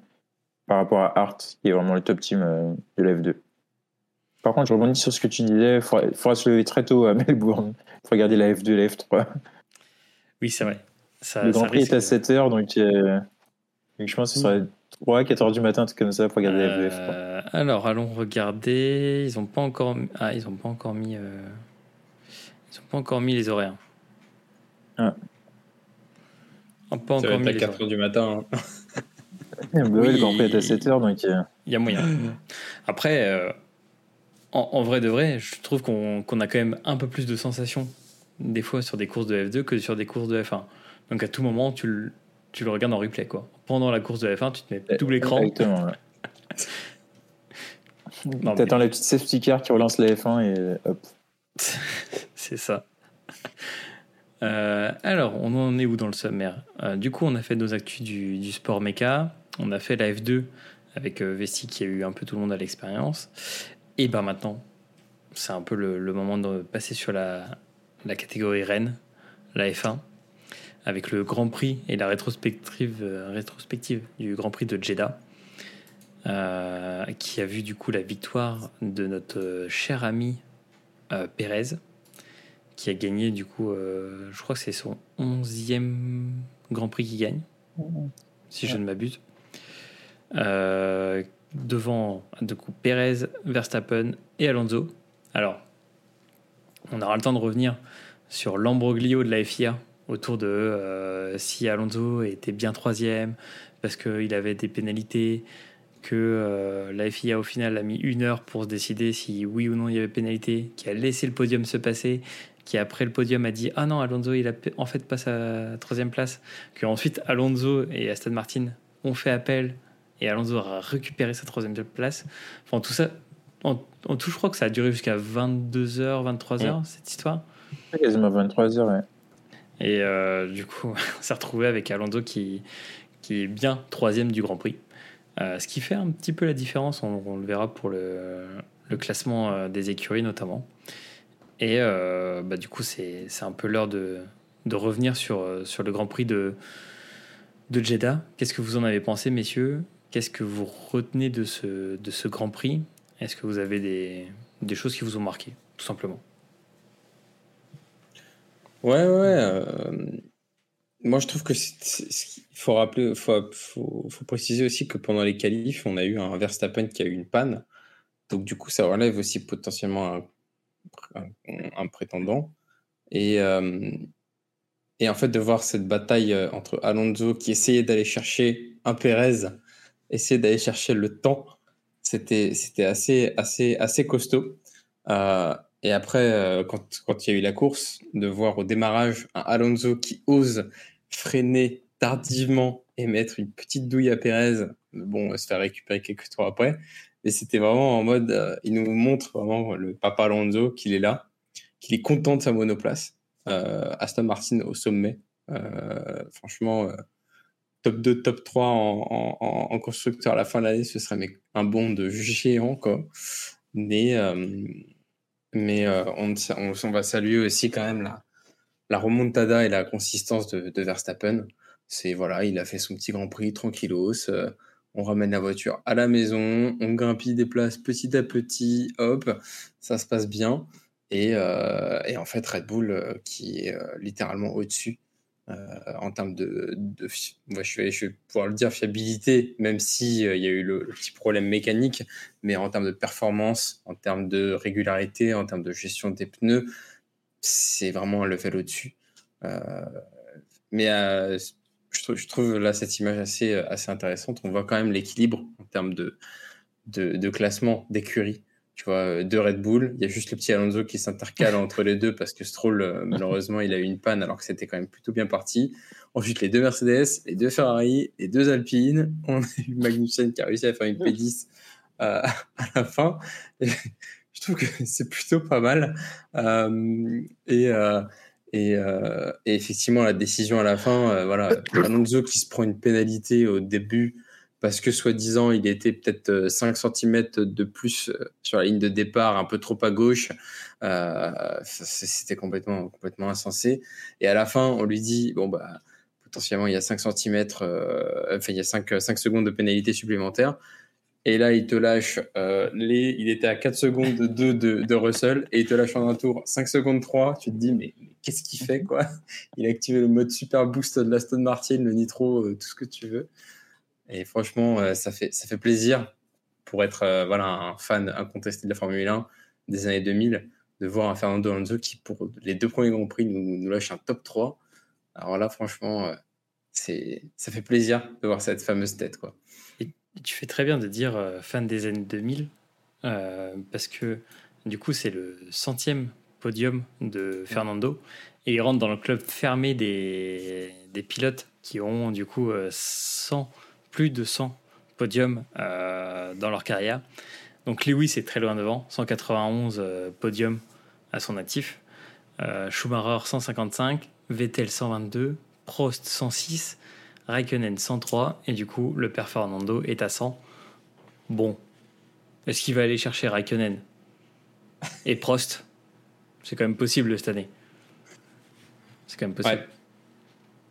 Speaker 2: par rapport à Art, qui est vraiment le top team euh, de la F2. Par contre, je rebondis sur ce que tu disais, il faudra, faudra se lever très tôt à Melbourne pour regarder la F2 et la F3.
Speaker 1: Oui, c'est vrai. Ça,
Speaker 2: le Grand Prix est à
Speaker 1: de-
Speaker 2: 7h, donc, euh, donc je pense que ce sera 3, 4h du matin, un truc comme ça, pour regarder la F2 et F3.
Speaker 1: Euh, alors, allons regarder. Ils ont pas encore. Ah, ils ont pas encore mis. euh, Ils ont pas encore mis les horaires.
Speaker 2: Ah.
Speaker 1: Ils ont pas
Speaker 3: Ça va
Speaker 1: encore mis
Speaker 3: être à
Speaker 1: les
Speaker 3: 4
Speaker 1: horaires.
Speaker 3: heures du matin. hein.
Speaker 2: Bah
Speaker 1: Oui.
Speaker 2: le Grand Prix est à 7h, donc euh,
Speaker 1: Il y a moyen. Après, euh, en, en vrai de vrai, je trouve qu'on qu'on a quand même un peu plus de sensations des fois sur des courses de F2 que sur des courses de F1. Donc à tout moment, tu le, tu le regardes en replay. Quoi. Pendant la course de la F1, tu te mets double écran.
Speaker 2: Exactement. ouais. T'attends la petite safety car qui relance la F1 et hop.
Speaker 1: C'est ça. Euh, alors, on en est où dans le sommaire? Euh, Du coup, on a fait nos actus du, du sport méca. On a fait la F2 avec euh, Vesti qui a eu un peu tout le monde à l'expérience. Et ben maintenant, c'est un peu le, le moment de passer sur la, la catégorie reine, la F1, avec le Grand Prix et la rétrospective, euh, rétrospective du Grand Prix de Jeddah. euh, qui a vu du coup la victoire de notre euh, cher ami euh, Pérez, qui a gagné du coup, euh, je crois que c'est son 11e Grand Prix qui gagne, si je ne m'abuse. Devant du coup Pérez, Verstappen et Alonso. Alors, on aura le temps de revenir sur l'ambroglio de la FIA autour de euh, si Alonso était bien troisième parce qu'il avait des pénalités, que euh, la FIA au final a mis une heure pour se décider si oui ou non il y avait pénalité, qui a laissé le podium se passer, qui après le podium a dit ah non Alonso il a en fait pas sa troisième place, que ensuite Alonso et Aston Martin ont fait appel et Alonso a récupéré sa troisième place. Enfin tout ça, en, en tout je crois que ça a duré jusqu'à 22h, 23h cette histoire.
Speaker 2: Quasiment 23h, ouais.
Speaker 1: Et euh, du coup, on s'est retrouvé avec Alonso qui, qui est bien troisième du Grand Prix. Euh, ce qui fait un petit peu la différence, on, le verra pour le, classement euh, des écuries notamment. Et bah, du coup, c'est un peu l'heure de, de revenir sur, sur le Grand Prix de, de Jeddah. Qu'est-ce que vous en avez pensé, messieurs? Qu'est-ce que vous retenez de ce, de ce Grand Prix? Est-ce que vous avez des, des choses qui vous ont marqué, tout simplement?
Speaker 3: Ouais, ouais. euh, moi, je trouve que ce qu'il faut rappeler, faut, faut, préciser aussi que pendant les qualifs, on a eu un Verstappen qui a eu une panne. Donc, du coup, ça relève aussi potentiellement un, un, prétendant. Et, euh, et en fait, de voir cette bataille euh, entre Alonso qui essayait d'aller chercher un Pérez, essayait d'aller chercher le temps, c'était assez, assez, assez costaud. Euh, et après, euh, quand, il y a eu la course, de voir au démarrage un Alonso qui ose freiner tardivement et mettre une petite douille à Pérez, bon, se faire récupérer quelques tours après. Et c'était vraiment en mode, euh, il nous montre vraiment le papa Alonso qu'il est là, qu'il est content de sa monoplace. Euh, Aston Martin au sommet. Franchement, top 2, top 3 en, en, constructeur à la fin de l'année, ce serait mais, un bond de géant, quoi. Mais, mais euh, on, va saluer aussi quand même la, remontada et la consistance de, Verstappen. C'est voilà, il a fait son petit Grand Prix tranquillos. euh, on ramène la voiture à la maison, on grimpille des places petit à petit, hop, ça se passe bien. Et, euh, et en fait, Red Bull qui est littéralement au-dessus en termes de, de je, vais, pouvoir le dire fiabilité, même si euh, il y a eu le, petit problème mécanique, mais en termes de performance, en termes de régularité, en termes de gestion des pneus, c'est vraiment un level au-dessus. Euh, mais euh, je, trouve, là cette image assez, assez intéressante. On voit quand même l'équilibre en termes de, de classement d'écurie. Tu vois, euh, deux Red Bull, il y a juste le petit Alonso qui s'intercale entre les deux parce que Stroll, euh, malheureusement, il a eu une panne alors que c'était quand même plutôt bien parti. Ensuite, les deux Mercedes, les deux Ferrari, les deux Alpine. On a eu Magnussen qui a réussi à faire une P10 euh, à la fin. Et je trouve que c'est plutôt pas mal. Euh, et, euh, et, et effectivement, la décision à la fin, voilà, Alonso qui se prend une pénalité au début parce que soi-disant il était peut-être euh, 5 cm de plus euh, sur la ligne de départ, un peu trop à gauche. Euh, C'était complètement, complètement insensé. Et à la fin, on lui dit bon bah potentiellement il y a 5 cm, enfin il y a 5, 5 secondes de pénalité supplémentaire. Et là, il te lâche euh, les. Il était à 4 secondes de 2 de, Russell et il te lâche en un tour 5 secondes 3. Tu te dis, mais, qu'est-ce qu'il fait, quoi? Il a activé le mode super boost de l'Aston Martin, le nitro, euh, tout ce que tu veux. Et franchement, euh, ça, fait, ça fait plaisir pour être euh, voilà, un fan incontesté de la Formule 1 des années 2000 de voir un Fernando Alonso qui, pour les deux premiers Grands Prix, nous, nous lâche un top 3. Alors là, franchement, euh, c'est ça fait plaisir de voir cette fameuse tête, quoi.
Speaker 1: Et tu fais très bien de dire euh, fan des années 2000, euh, parce que du coup, c'est le centième podium de Fernando et il rentre dans le club fermé des, des pilotes qui ont du coup 100, plus de 100 podiums dans leur carrière. Donc Lewis est très loin devant, 191 podiums à son actif. Schumacher 155, Vettel 122, Prost 106, Raikkonen 103 et du coup le père Fernando est à 100. Bon, est-ce qu'il va aller chercher Raikkonen et Prost? C'est quand même possible cette année. C'est quand même possible.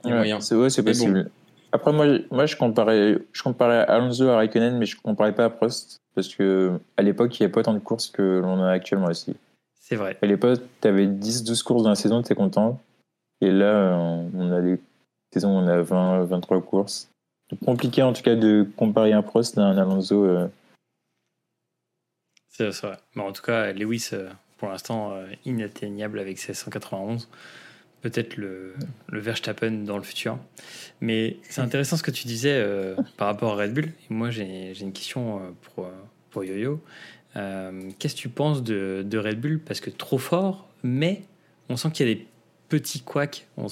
Speaker 2: Ouais. c'est c'est possible. Après, moi, moi je, comparais, je comparais Alonso à Raikkonen, mais je ne comparais pas à Prost, parce qu'à l'époque, il n'y avait pas tant de courses que l'on a actuellement aussi.
Speaker 1: C'est vrai.
Speaker 2: À l'époque, tu avais 10-12 courses dans la saison, tu es content. Et là, on a des saisons où on a 20, 23 courses. C'est compliqué en tout cas de comparer un Prost à un Alonso. Euh.
Speaker 1: C'est vrai. Mais en tout cas, Lewis, euh, pour l'instant, euh, inatteignable avec ses 191 peut-être le, le Verstappen dans le futur. Mais c'est intéressant ce que tu disais par rapport à Red Bull. Et moi, j'ai une question pour, pour Yo-Yo. Qu'est-ce que tu penses de, de, Red Bull? Parce que trop fort, mais on sent qu'il y a des petit couac. On,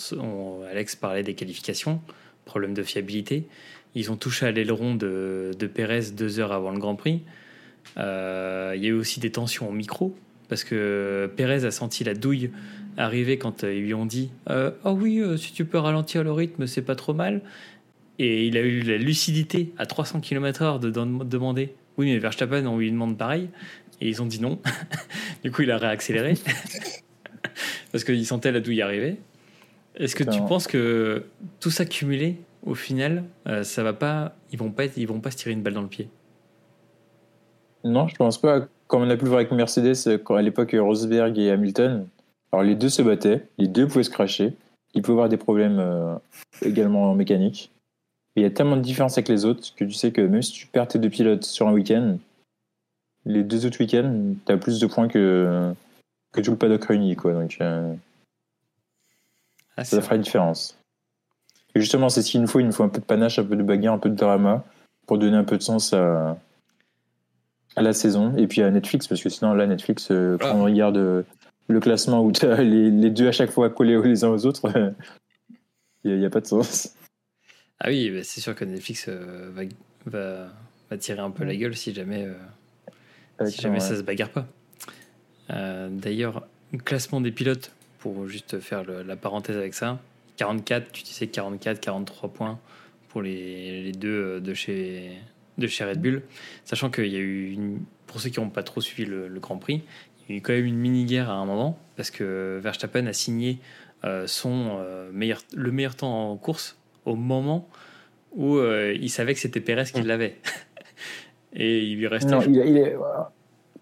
Speaker 1: Alex parlait des qualifications, problème de fiabilité. Ils ont touché à l'aileron de, de Pérez deux heures avant le Grand Prix. Euh, il y a eu aussi des tensions au micro, parce que Pérez a senti la douille arriver quand ils lui ont dit euh, Oh oui, euh, si tu peux ralentir le rythme, c'est pas trop mal. Et il a eu la lucidité à 300 km/h de, demander Oui, mais Verstappen, on lui demande pareil. Et ils ont dit non. du coup, il a réaccéléré. parce qu'ils sentaient la douille arriver. Est-ce que tu penses que tout ça cumulé, au final, euh, ça va pas, ils vont pas, ils vont pas se tirer une balle dans le pied?
Speaker 2: Non, je pense pas. Comme on a pu le voir avec Mercedes, euh, quand à l'époque Rosberg et Hamilton, alors les deux se battaient, les deux pouvaient se cracher, ils pouvaient avoir des problèmes euh, également mécaniques. il y a tellement de différences avec les autres que tu sais que même si tu perds tes deux pilotes sur un week-end, les deux autres week-ends, tu as plus de points que, que tout le paddock réuni, quoi. Donc, euh, ah, ça fera une différence. Et justement, c'est ce qu'il nous faut. Il nous faut un peu de panache, un peu de bagarre, un peu de drama pour donner un peu de sens à, à la saison et puis à Netflix, parce que sinon, là, Netflix, euh, quand on regarde le classement où as les, les, deux à chaque fois collés les uns aux autres, il n'y a, pas de sens.
Speaker 1: Ah oui, bah, c'est sûr que Netflix va, va, va, tirer un peu la gueule si jamais, si jamais ça se bagarre pas. Euh, d'ailleurs, classement des pilotes, pour juste faire la parenthèse avec ça, 44, tu disais 44, 43 points pour les, deux euh, de chez, de chez Red Bull. Sachant qu'il y a eu, une, pour ceux qui n'ont pas trop suivi le, Grand Prix, il y a eu quand même une mini-guerre à un moment, parce que Verstappen a signé euh, son, meilleur, le meilleur temps en course au moment où il savait que c'était Perez qui mmh. l'avait. Et il lui restait.
Speaker 2: Non, il, est,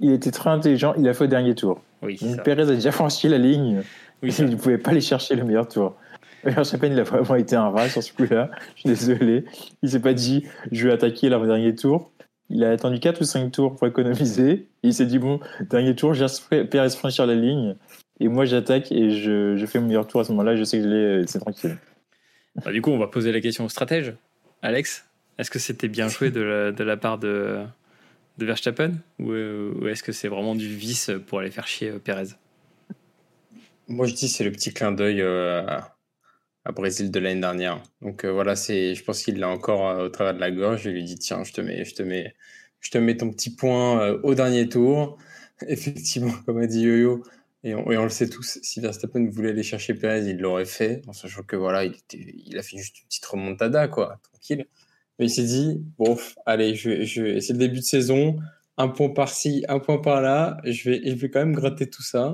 Speaker 2: il était très intelligent, il a fait au dernier tour.
Speaker 1: Oui,
Speaker 2: Pérez a déjà franchi la ligne, oui, il ne pouvait pas aller chercher le meilleur tour. Verstappen, il a vraiment été un rat sur ce coup-là. Je suis désolé. Il s'est pas dit, je vais attaquer le dernier tour. Il a attendu 4 ou 5 tours pour économiser. il s'est dit, bon, dernier tour, j'ai Pérez franchir la ligne. Et moi, j'attaque et je, je, fais mon meilleur tour à ce moment-là. Je sais que je l'ai, c'est tranquille.
Speaker 1: Bah, du coup, on va poser la question au stratège. Alex, est-ce que c'était bien joué de la, de la part de, de Verstappen euh, ou, est-ce que c'est vraiment du vice pour aller faire chier euh, Pérez
Speaker 3: Moi, je dis c'est le petit clin d'œil euh, à Brésil de l'année dernière. Donc voilà, c'est, je pense qu'il l'a encore au travers de la gorge. Je lui dis tiens, je te mets, je te mets, je te mets ton petit point au dernier tour. Effectivement, comme a dit Yo-Yo, et on, le sait tous, si Verstappen voulait aller chercher Pérez, il l'aurait fait, en sachant que voilà, il, était, il a fait juste une petite remontada, quoi, tranquille. Mais il s'est dit, bon, allez, je, je, c'est le début de saison, un point par-ci, un point par-là, je vais, je vais quand même gratter tout ça.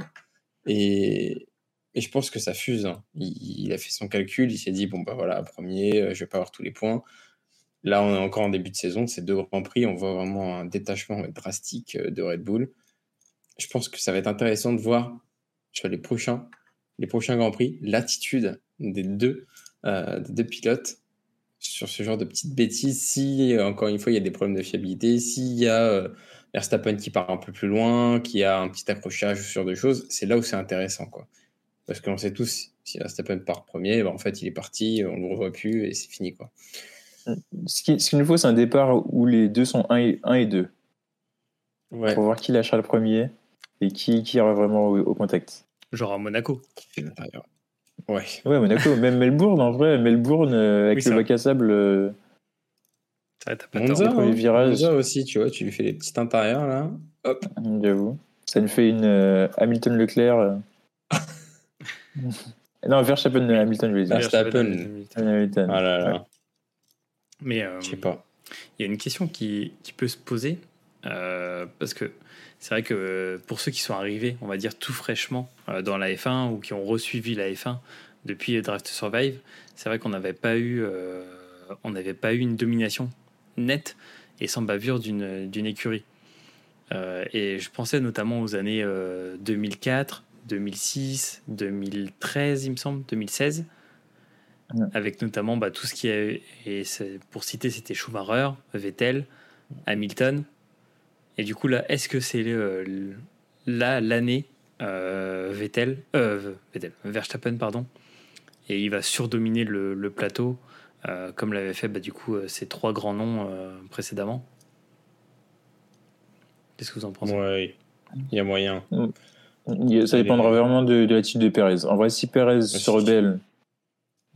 Speaker 3: Et, et je pense que ça fuse. Hein. Il, a fait son calcul, il s'est dit, bon, bah voilà, premier, euh, je vais pas avoir tous les points. Là, on est encore en début de saison, c'est deux grands prix, on voit vraiment un détachement drastique euh, de Red Bull. Je pense que ça va être intéressant de voir sur les prochains, les prochains grands prix, l'attitude des deux, euh, des deux pilotes sur ce genre de petites bêtises. Si, encore une fois, il y a des problèmes de fiabilité, s'il y a euh, Verstappen qui part un peu plus loin, qui a un petit accrochage sur deux choses, c'est là où c'est intéressant. quoi. Parce qu'on sait tous, si Verstappen part premier, ben, en fait, il est parti, on ne le revoit plus et c'est fini. quoi.
Speaker 2: Ce qu'il ce nous faut, c'est un départ où les deux sont 1 et, 1 et 2. Pour voir qui lâchera le premier et qui, qui ira vraiment au, contact.
Speaker 1: Genre à Monaco.
Speaker 3: Qui fait l'intérieur. Ouais.
Speaker 2: Ouais, Monaco, même Melbourne, en vrai, Melbourne, euh, avec
Speaker 1: Oui,
Speaker 2: le bac à sable. euh,
Speaker 1: vrai, t'as pas
Speaker 3: Monza,
Speaker 1: tort.
Speaker 2: pour les
Speaker 3: hein.
Speaker 2: virages.
Speaker 3: Monza aussi, tu vois, tu lui fais les petits intérieurs là. Hop.
Speaker 2: J'avoue. Ça me fait une euh, Hamilton Leclerc. euh. non, Verstappen euh, Hamilton, je voulais dire.
Speaker 3: Verstappen.
Speaker 2: Hamilton.
Speaker 3: Ah là là.
Speaker 1: Mais euh,
Speaker 3: Je sais pas.
Speaker 1: il y a une question qui, qui peut se poser, euh, parce que c'est vrai que pour ceux qui sont arrivés, on va dire tout fraîchement euh, dans la F1 ou qui ont resuivi la F1 depuis to Survive, c'est vrai qu'on n'avait pas eu, euh, on n'avait pas eu une domination nette et sans bavure d'une d'une écurie. Euh, et je pensais notamment aux années euh, 2004, 2006, 2013, il me semble, 2016 avec notamment bah, tout ce qui est, et pour citer, c'était Schumacher, Vettel, Hamilton. Et du coup, là, est-ce que c'est là l'année euh, Vettel, euh, Vettel, Verstappen, pardon, et il va surdominer le, le plateau, euh, comme l'avaient fait bah, du coup euh, ces trois grands noms euh, précédemment? Qu'est-ce que vous en pensez?
Speaker 3: Ouais. Il y a moyen.
Speaker 2: Ça dépendra vraiment de, de l'attitude de Perez. En vrai, si Perez se rebelle,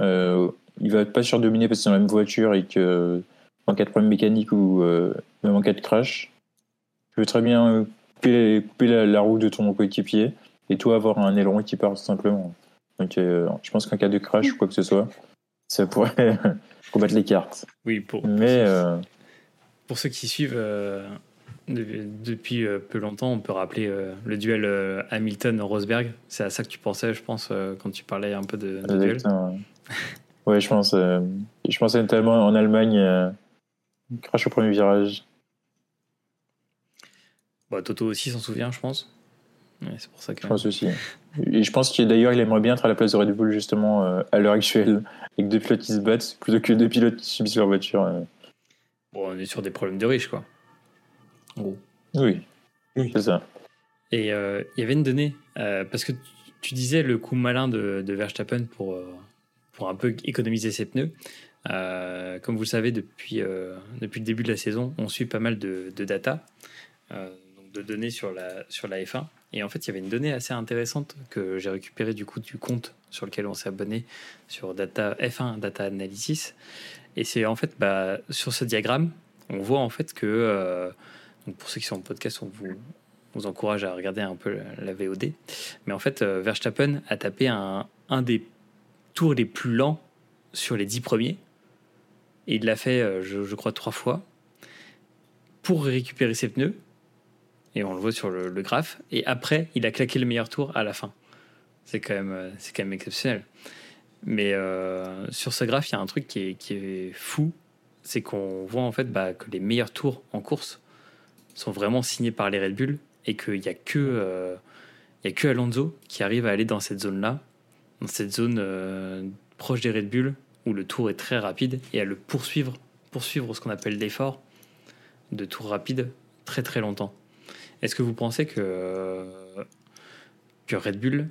Speaker 2: euh, il va pas surdominer parce que c'est dans la même voiture et que en cas de problème mécanique ou euh, même en cas de crash, tu peux très bien euh, couper, couper la, la roue de ton coéquipier et toi avoir un aileron qui part tout simplement. Donc euh, je pense qu'en cas de crash ou quoi que ce soit, ça pourrait combattre les cartes.
Speaker 1: Oui, pour,
Speaker 2: Mais euh,
Speaker 1: Pour ceux qui suivent euh, depuis euh, peu longtemps, on peut rappeler euh, le duel euh, Hamilton-Rosberg. C'est à ça que tu pensais, je pense, quand tu parlais un peu de, de duel.
Speaker 2: ouais. Ouais, je pense. je pensais notamment en Allemagne, crash au premier virage.
Speaker 1: Bah, Toto aussi s'en souvient, je pense. Ouais, c'est pour ça que.
Speaker 2: Je pense aussi. Et je pense qu'il d'ailleurs il aimerait bien être à la place de Red Bull justement à l'heure actuelle, avec deux pilotes qui se battent plutôt que deux pilotes qui subissent leur voiture.
Speaker 1: Bon, on est sur des problèmes de riches, quoi. En gros.
Speaker 2: Oui,
Speaker 3: Oui.
Speaker 2: c'est ça.
Speaker 1: Et euh, il y avait une donnée, euh, parce que tu- disais le coup malin de, de Verstappen pour, euh, pour un peu économiser ses pneus. Euh, comme vous le savez, depuis, euh, depuis le début de la saison, on suit pas mal de, de data, euh, donc de données sur la, sur la F1. Et en fait, il y avait une donnée assez intéressante que j'ai récupérée du coup du compte sur lequel on s'est abonné sur data F1 Data Analysis. Et c'est en fait bah, sur ce diagramme, on voit en fait que euh, donc pour ceux qui sont en podcast, on vous, encourage à regarder un peu la, VOD. Mais en fait, euh, Verstappen a tapé un, des tours les plus lents sur les dix premiers. Et il l'a fait, euh, je, crois, trois fois pour récupérer ses pneus. Et on le voit sur le, graphe. Et après, il a claqué le meilleur tour à la fin. C'est quand même, euh, quand même exceptionnel. Mais sur ce graphe, il y a un truc qui est, qui est fou. C'est qu'on voit en fait bah, que les meilleurs tours en course sont vraiment signés par les Red Bull et qu'il n'y a que euh, a que Alonso qui arrive à aller dans cette zone là dans cette zone euh, proche des Red Bull où le tour est très rapide et à le poursuivre poursuivre ce qu'on appelle l'effort de tour rapide très très longtemps. Est-ce que vous pensez que que Red Bull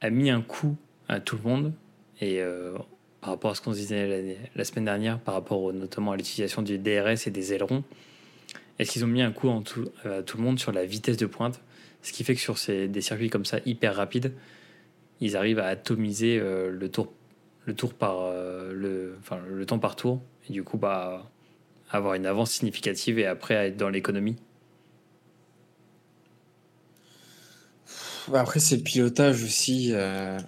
Speaker 1: a mis un coup à tout le monde et euh, par rapport à ce qu'on disait la, semaine dernière par rapport notamment à l'utilisation du DRS et des ailerons est-ce qu'ils ont mis un coup en tout, à tout le monde sur la vitesse de pointe? Ce qui fait que sur ces, des circuits comme ça, hyper rapides, ils arrivent à atomiser euh, le, tour, le, tour par, euh, le, enfin, le temps par tour, et du coup, bah, avoir une avance significative et après à être dans l'économie.
Speaker 3: Bah, Après, c'est le pilotage aussi. euh,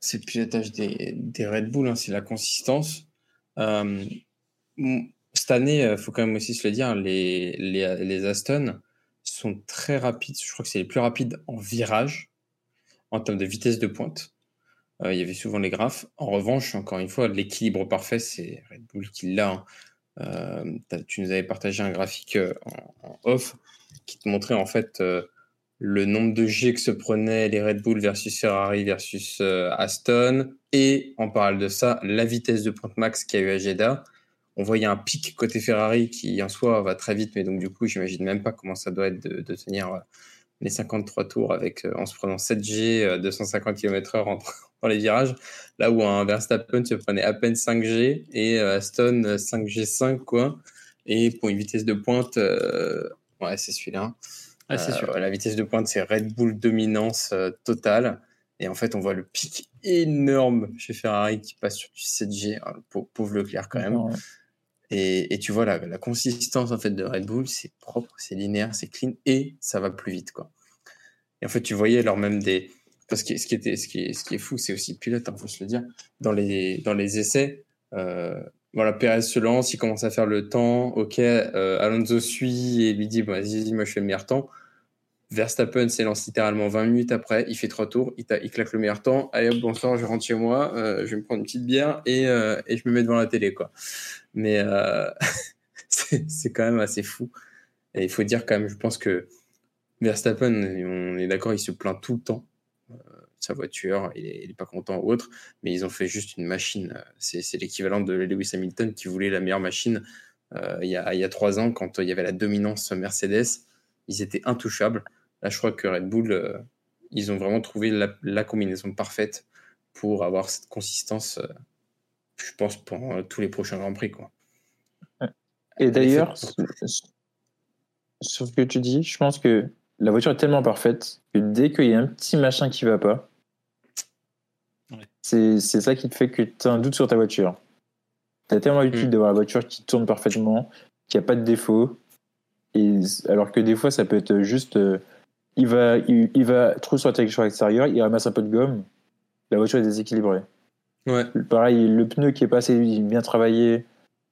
Speaker 3: c'est le pilotage des, des Red Bull, hein, c'est la consistance. Euh, cette année, il faut quand même aussi se le dire, les, les, Aston sont très rapides. Je crois que c'est les plus rapides en virage, en termes de vitesse de pointe. Euh, il y avait souvent les graphes. En revanche, encore une fois, l'équilibre parfait, c'est Red Bull qui l'a. hein. Euh, tu nous avais partagé un graphique euh, en, off qui te montrait en fait euh, le nombre de G que se prenaient les Red Bull versus Ferrari versus euh, Aston, et en parallèle de ça, la vitesse de pointe max qu'il y a eu à. On voyait un pic côté Ferrari qui en soi va très vite, mais donc du coup, j'imagine même pas comment ça doit être de, de tenir euh, les 53 tours avec, euh, en se prenant 7G, euh, 250 km/h dans les virages, là où un Verstappen se prenait à peine 5G et euh, Aston euh, 5G5, quoi. Et pour une vitesse de pointe, euh, ouais, c'est celui-là.
Speaker 1: Ah, c'est sûr.
Speaker 3: la vitesse de pointe, c'est Red Bull dominance euh, totale. Et en fait, on voit le pic énorme chez Ferrari qui passe sur du 7G. Ah, pauvre Leclerc quand même. Et, tu vois la, la, consistance en fait de Red Bull, c'est propre, c'est linéaire, c'est clean et ça va plus vite quoi. Et en fait, tu voyais alors même des parce que ce qui était ce qui est, ce qui est fou, c'est aussi le pilote, il hein, faut se le dire. Dans les dans les essais, euh, voilà, Perez se lance, il commence à faire le temps. Ok, euh, Alonso suit et lui dit bon, vas-y, moi je fais le meilleur temps. Verstappen s'élance littéralement 20 minutes après, il fait trois tours, il, claque le meilleur temps. Allez hop, bonsoir, je rentre chez moi, euh, je vais me prendre une petite bière et, euh, et, je me mets devant la télé. quoi. Mais euh, c'est quand même assez fou. Et il faut dire quand même, je pense que Verstappen, on est d'accord, il se plaint tout le temps. Sa voiture, il est, pas content ou autre, mais ils ont fait juste une machine. C'est l'équivalent de Lewis Hamilton qui voulait la meilleure machine il, y a, il y a trois ans quand il y avait la dominance Mercedes. Ils étaient intouchables. Là, je crois que Red Bull, euh, ils ont vraiment trouvé la, combinaison parfaite pour avoir cette consistance, euh, je pense, pour euh, tous les prochains Grands Prix. Quoi.
Speaker 2: Et d'ailleurs, sur ce que tu dis, je pense que la voiture est tellement parfaite que dès qu'il y a un petit machin qui va pas, c'est ça qui te fait que tu as un doute sur ta voiture. Tu as tellement l'habitude mm. d'avoir la voiture qui tourne parfaitement, qui a pas de défaut. Et, alors que des fois, ça peut être juste il va, il, va trop sur la texture extérieure, il ramasse un peu de gomme, la voiture est déséquilibrée.
Speaker 3: Ouais.
Speaker 2: Pareil, le pneu qui est pas assez bien travaillé,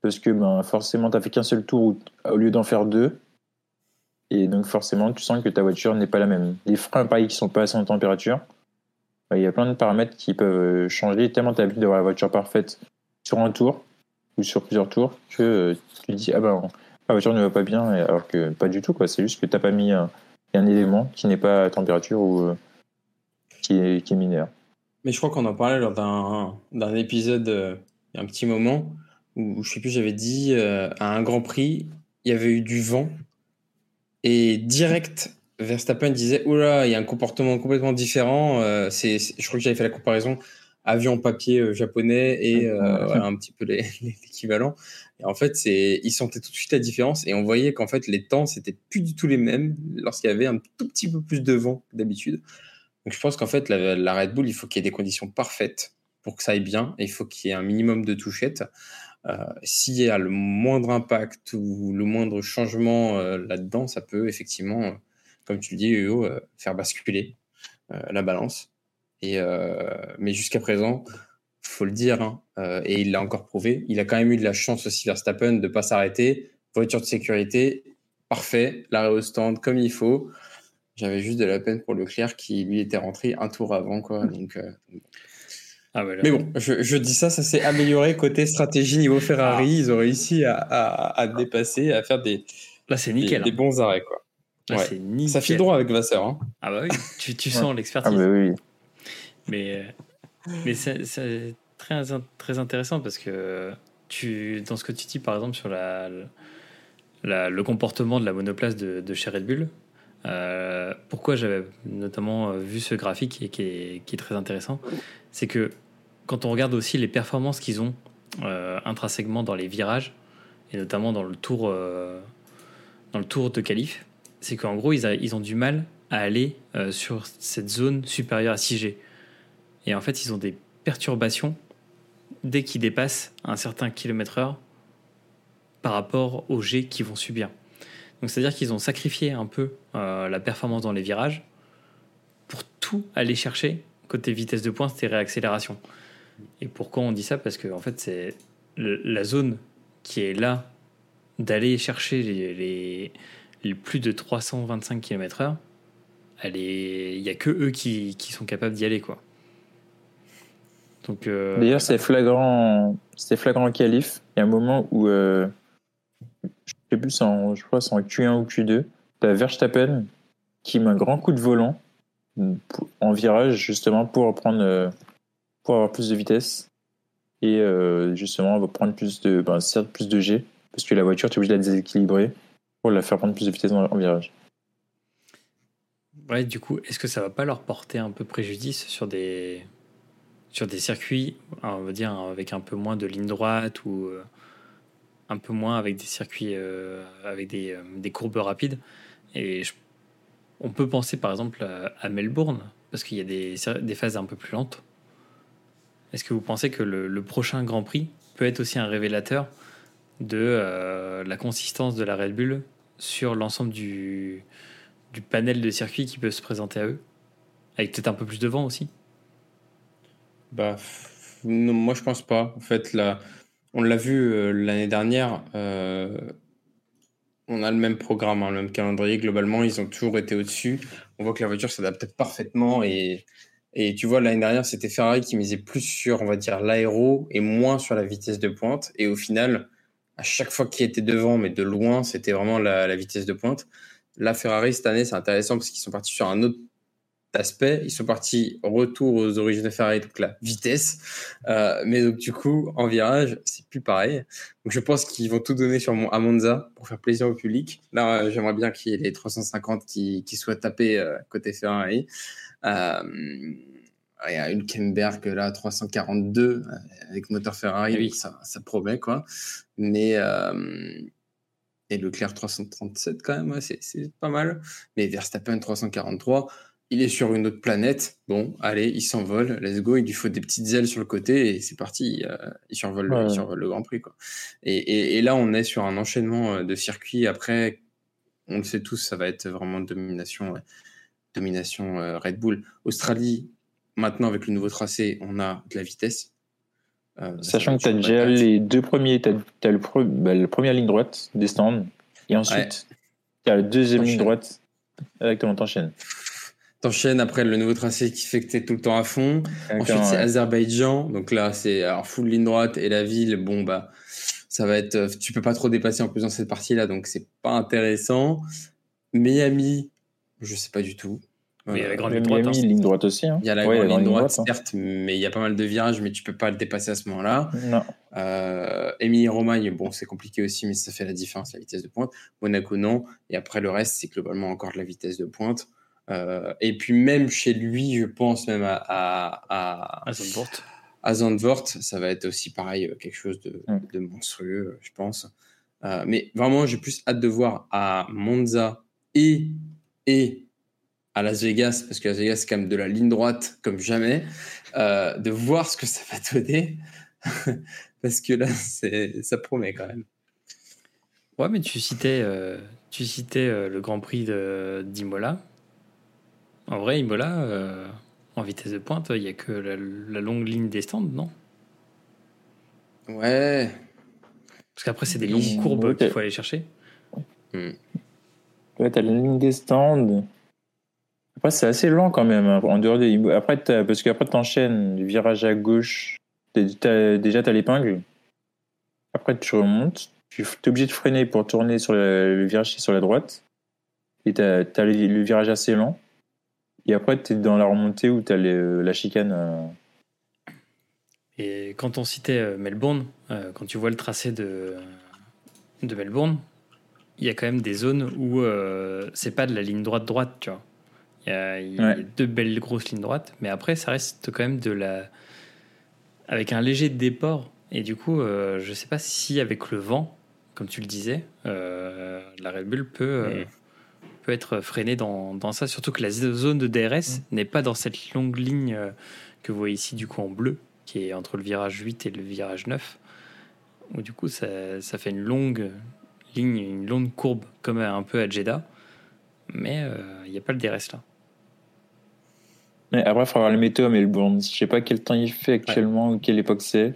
Speaker 2: parce que ben, forcément, tu n'as fait qu'un seul tour au lieu d'en faire deux. Et donc, forcément, tu sens que ta voiture n'est pas la même. Les freins, pareil, qui sont pas assez en température. Ben, il y a plein de paramètres qui peuvent changer tellement tu as l'habitude d'avoir la voiture parfaite sur un tour ou sur plusieurs tours que euh, tu te dis, ah ben, la voiture ne va pas bien, alors que pas du tout. quoi. C'est juste que tu n'as pas mis un, un élément qui n'est pas à température ou euh, qui, est, qui est mineur.
Speaker 3: Mais je crois qu'on en parlait lors d'un épisode euh, il y a un petit moment où je sais plus, j'avais dit euh, à un Grand Prix, il y avait eu du vent et direct Verstappen disait oula, il y a un comportement complètement différent. c'est, je crois que j'avais fait la comparaison avion papier japonais et un petit peu l'équivalent. Et en fait, c'est, ils sentaient tout de suite la différence et on voyait qu'en fait, les temps, c'était plus du tout les mêmes lorsqu'il y avait un tout petit peu plus de vent d'habitude. Donc, je pense qu'en fait, la, Red Bull, il faut qu'il y ait des conditions parfaites pour que ça aille bien et il faut qu'il y ait un minimum de touchettes. Euh, S'il y a le moindre impact ou le moindre changement euh, là-dedans, ça peut effectivement, euh, comme tu le dis, euh, faire basculer la balance. Et, mais jusqu'à présent, faut le dire, hein, euh, et il l'a encore prouvé. Il a quand même eu de la chance aussi Verstappen de ne pas s'arrêter. Voiture de sécurité, parfait, l'arrêt au stand comme il faut. J'avais juste de la peine pour Leclerc qui lui était rentré un tour avant. Quoi, donc, euh, ah Mais bon, je, dis ça, ça s'est amélioré côté stratégie niveau Ferrari. Ah. Ils ont réussi à, à, dépasser, à faire des,
Speaker 1: Là, c'est nickel,
Speaker 3: des, hein. bons arrêts. Quoi. Ça file droit avec Vasseur. Hein.
Speaker 1: Ah bah oui, tu, tu sens l'expertise.
Speaker 2: Ah bah oui.
Speaker 1: Mais, euh, mais c'est très, très intéressant parce que tu, dans ce que tu dis, par exemple, sur la, le comportement de la monoplace de, de chez Red Bull, euh, pourquoi j'avais notamment euh, vu ce graphique et qui est, très intéressant, c'est que quand on regarde aussi les performances qu'ils ont euh, intrinsèquement dans les virages, et notamment dans le tour, dans le tour de qualif, c'est qu'en gros, ils, ont du mal à aller sur cette zone supérieure à 6G. Et en fait, ils ont des perturbations dès qu'ils dépassent un certain kilomètre heure par rapport aux G qu'ils vont subir. Donc c'est-à-dire qu'ils ont sacrifié un peu euh, la performance dans les virages pour tout aller chercher côté vitesse de pointe et réaccélération. Et pourquoi on dit ça? Parce que en fait c'est la zone qui est là d'aller chercher les, plus de 325 km/h. Il n'y a que eux qui, qui sont capables d'y aller quoi.
Speaker 2: Euh, D'ailleurs, c'est flagrant, c'est flagrant qualif. Il y a un moment où, euh, je sais plus, en, je crois c'est en Q1 ou Q2, tu as Verstappen qui met un grand coup de volant en virage, justement, pour, prendre, euh, pour avoir plus de vitesse. Et justement, on va prendre plus de, ben, certes, plus de G, parce que la voiture, tu es obligé de la déséquilibrer pour la faire prendre plus de vitesse en, en virage.
Speaker 1: Ouais, du coup, est-ce que ça va pas leur porter un peu préjudice sur des, sur des circuits, on va dire, avec un peu moins de ligne droite ou euh, un peu moins avec des circuits euh, avec des, euh, des, courbes rapides. Et on peut penser par exemple à, Melbourne, parce qu'il y a des, des phases un peu plus lentes. Est-ce que vous pensez que le, prochain Grand Prix peut être aussi un révélateur de la consistance de la Red Bull sur l'ensemble du, du panel de circuits qui peut se présenter à eux? Avec peut-être un peu plus de vent aussi?
Speaker 3: Bah, moi je pense pas. En fait, là, on l'a vu euh, l'année dernière. euh, on a le même programme, hein, le même calendrier. Globalement, ils ont toujours été au-dessus. On voit que la voiture s'adapte parfaitement. Et, et tu vois, l'année dernière, c'était Ferrari qui misait plus sur, on va dire, l'aéro et moins sur la vitesse de pointe. Et au final, à chaque fois qu'il était devant, mais de loin, c'était vraiment la, la vitesse de pointe. Là, Ferrari, cette année, c'est intéressant parce qu'ils sont partis sur un autre aspect. Ils sont partis retour aux origines de Ferrari, donc la vitesse. Euh, mais donc, du coup, en virage, c'est plus pareil. Donc, je pense qu'ils vont tout donner sur mon, à Monza pour faire plaisir au public. Là, euh, j'aimerais bien qu'il y ait les 350 qui, qui soient tapés euh, côté Ferrari. Il y a une Kemberg là, 342 euh, avec moteur Ferrari,
Speaker 1: Oui.
Speaker 3: ça, ça promet quoi. Mais et Leclerc 337 quand même, ouais, c'est pas mal. Mais Verstappen 343, il est sur une autre planète. Bon, allez, il s'envole, let's go. Il lui faut des petites ailes sur le côté et c'est parti. euh, il, survole, le-
Speaker 2: Ouais.
Speaker 3: il survole le Grand Prix quoi. Et, et, et là, on est sur un enchaînement euh, de circuits. Après, on le sait tous, ça va être vraiment domination, ouais. domination euh, Red Bull. Australie, maintenant avec le nouveau tracé, on a de la vitesse. Euh,
Speaker 2: Sachant que tu as déjà les deux premiers, tu as, le pre- bah, la première ligne droite des stands, et ensuite tu as la deuxième ligne droite avec ton t'enchaînes.
Speaker 3: T'enchaînes après le nouveau tracé qui fait que t'es tout le temps à fond. Ensuite, c'est
Speaker 2: Ouais.
Speaker 3: Azerbaïdjan. Donc là, c'est alors full ligne droite et la ville, bon, bah, ça va être. euh, Tu peux pas trop dépasser en plus dans cette partie-là, donc c'est pas intéressant. Miami, je sais pas du tout.
Speaker 1: Mais
Speaker 3: Euh,
Speaker 1: la grande ligne droite,
Speaker 2: Miami,
Speaker 1: hein.
Speaker 2: ligne droite aussi. Hein.
Speaker 3: Il y a la
Speaker 2: Ouais,
Speaker 3: grande ligne droite,
Speaker 2: hein.
Speaker 3: certes, mais il y a pas mal de virages, mais tu peux pas le dépasser à ce moment-là.
Speaker 2: Non.
Speaker 3: Euh, Émilie-Romagne, bon, c'est compliqué aussi, mais ça fait la différence, la vitesse de pointe. Monaco, non. Et après, le reste, c'est globalement encore de la vitesse de pointe. Euh, et puis, même chez lui, je pense même à, à, à,
Speaker 1: à Zandvoort.
Speaker 3: à Zandvoort, ça va être aussi pareil, euh, quelque chose de,
Speaker 2: Mm.
Speaker 3: de monstrueux, euh, je pense. Euh, mais vraiment, j'ai plus hâte de voir à Monza et, et à Las Vegas, parce que Las Vegas, c'est quand même de la ligne droite comme jamais, euh, de voir ce que ça va donner. parce que là, c'est, ça promet quand même.
Speaker 1: Ouais, mais tu citais, euh, tu citais euh, le Grand Prix de- d'Imola. En vrai, Imola, euh, en vitesse de pointe, il n'y a que la, la longue ligne des stands, non?
Speaker 3: Ouais.
Speaker 1: Parce qu'après, c'est des
Speaker 3: Oui,
Speaker 1: longues courbes
Speaker 2: ok.
Speaker 1: qu'il faut aller chercher.
Speaker 2: Ouais, t'as la ligne des stands. Après, c'est assez lent quand même. hein, En dehors des... Après, t'as- parce qu'après, t'enchaînes virage à gauche. T'as- t'as- déjà, t'as l'épingle. Après, tu remontes. Tu es obligé de freiner pour tourner sur le, le virage qui est sur la droite. Et t'as as le, le virage assez lent. Et après, t'es dans la remontée où t'as le- la chicane. euh,
Speaker 1: Et quand on citait euh, Melbourne, euh, quand tu vois le tracé de, de Melbourne, il y a quand même des zones où euh, c'est pas de la ligne droite-droite, tu vois. Il y, a, il y a
Speaker 2: Ouais.
Speaker 1: deux belles grosses lignes droites, mais après, ça reste quand même de la. avec un léger déport. Et du coup, euh, je sais pas si avec le vent, comme tu le disais, euh, la Red Bull peut, euh,
Speaker 3: Mm.
Speaker 1: Peut être freinée dans, dans ça. Surtout que la zone de DRS n'est pas dans cette longue ligne euh, que vous voyez ici, du coup, en bleu, qui est entre le virage 8 et le virage 9. Où du coup, ça, ça fait une longue ligne, une longue courbe, comme un peu à Jeddah. Mais euh, il n'y a pas le DRS là.
Speaker 2: Mais après, il faut avoir le météo à Melbourne. Je sais pas quel temps il fait actuellement ou quelle époque c'est.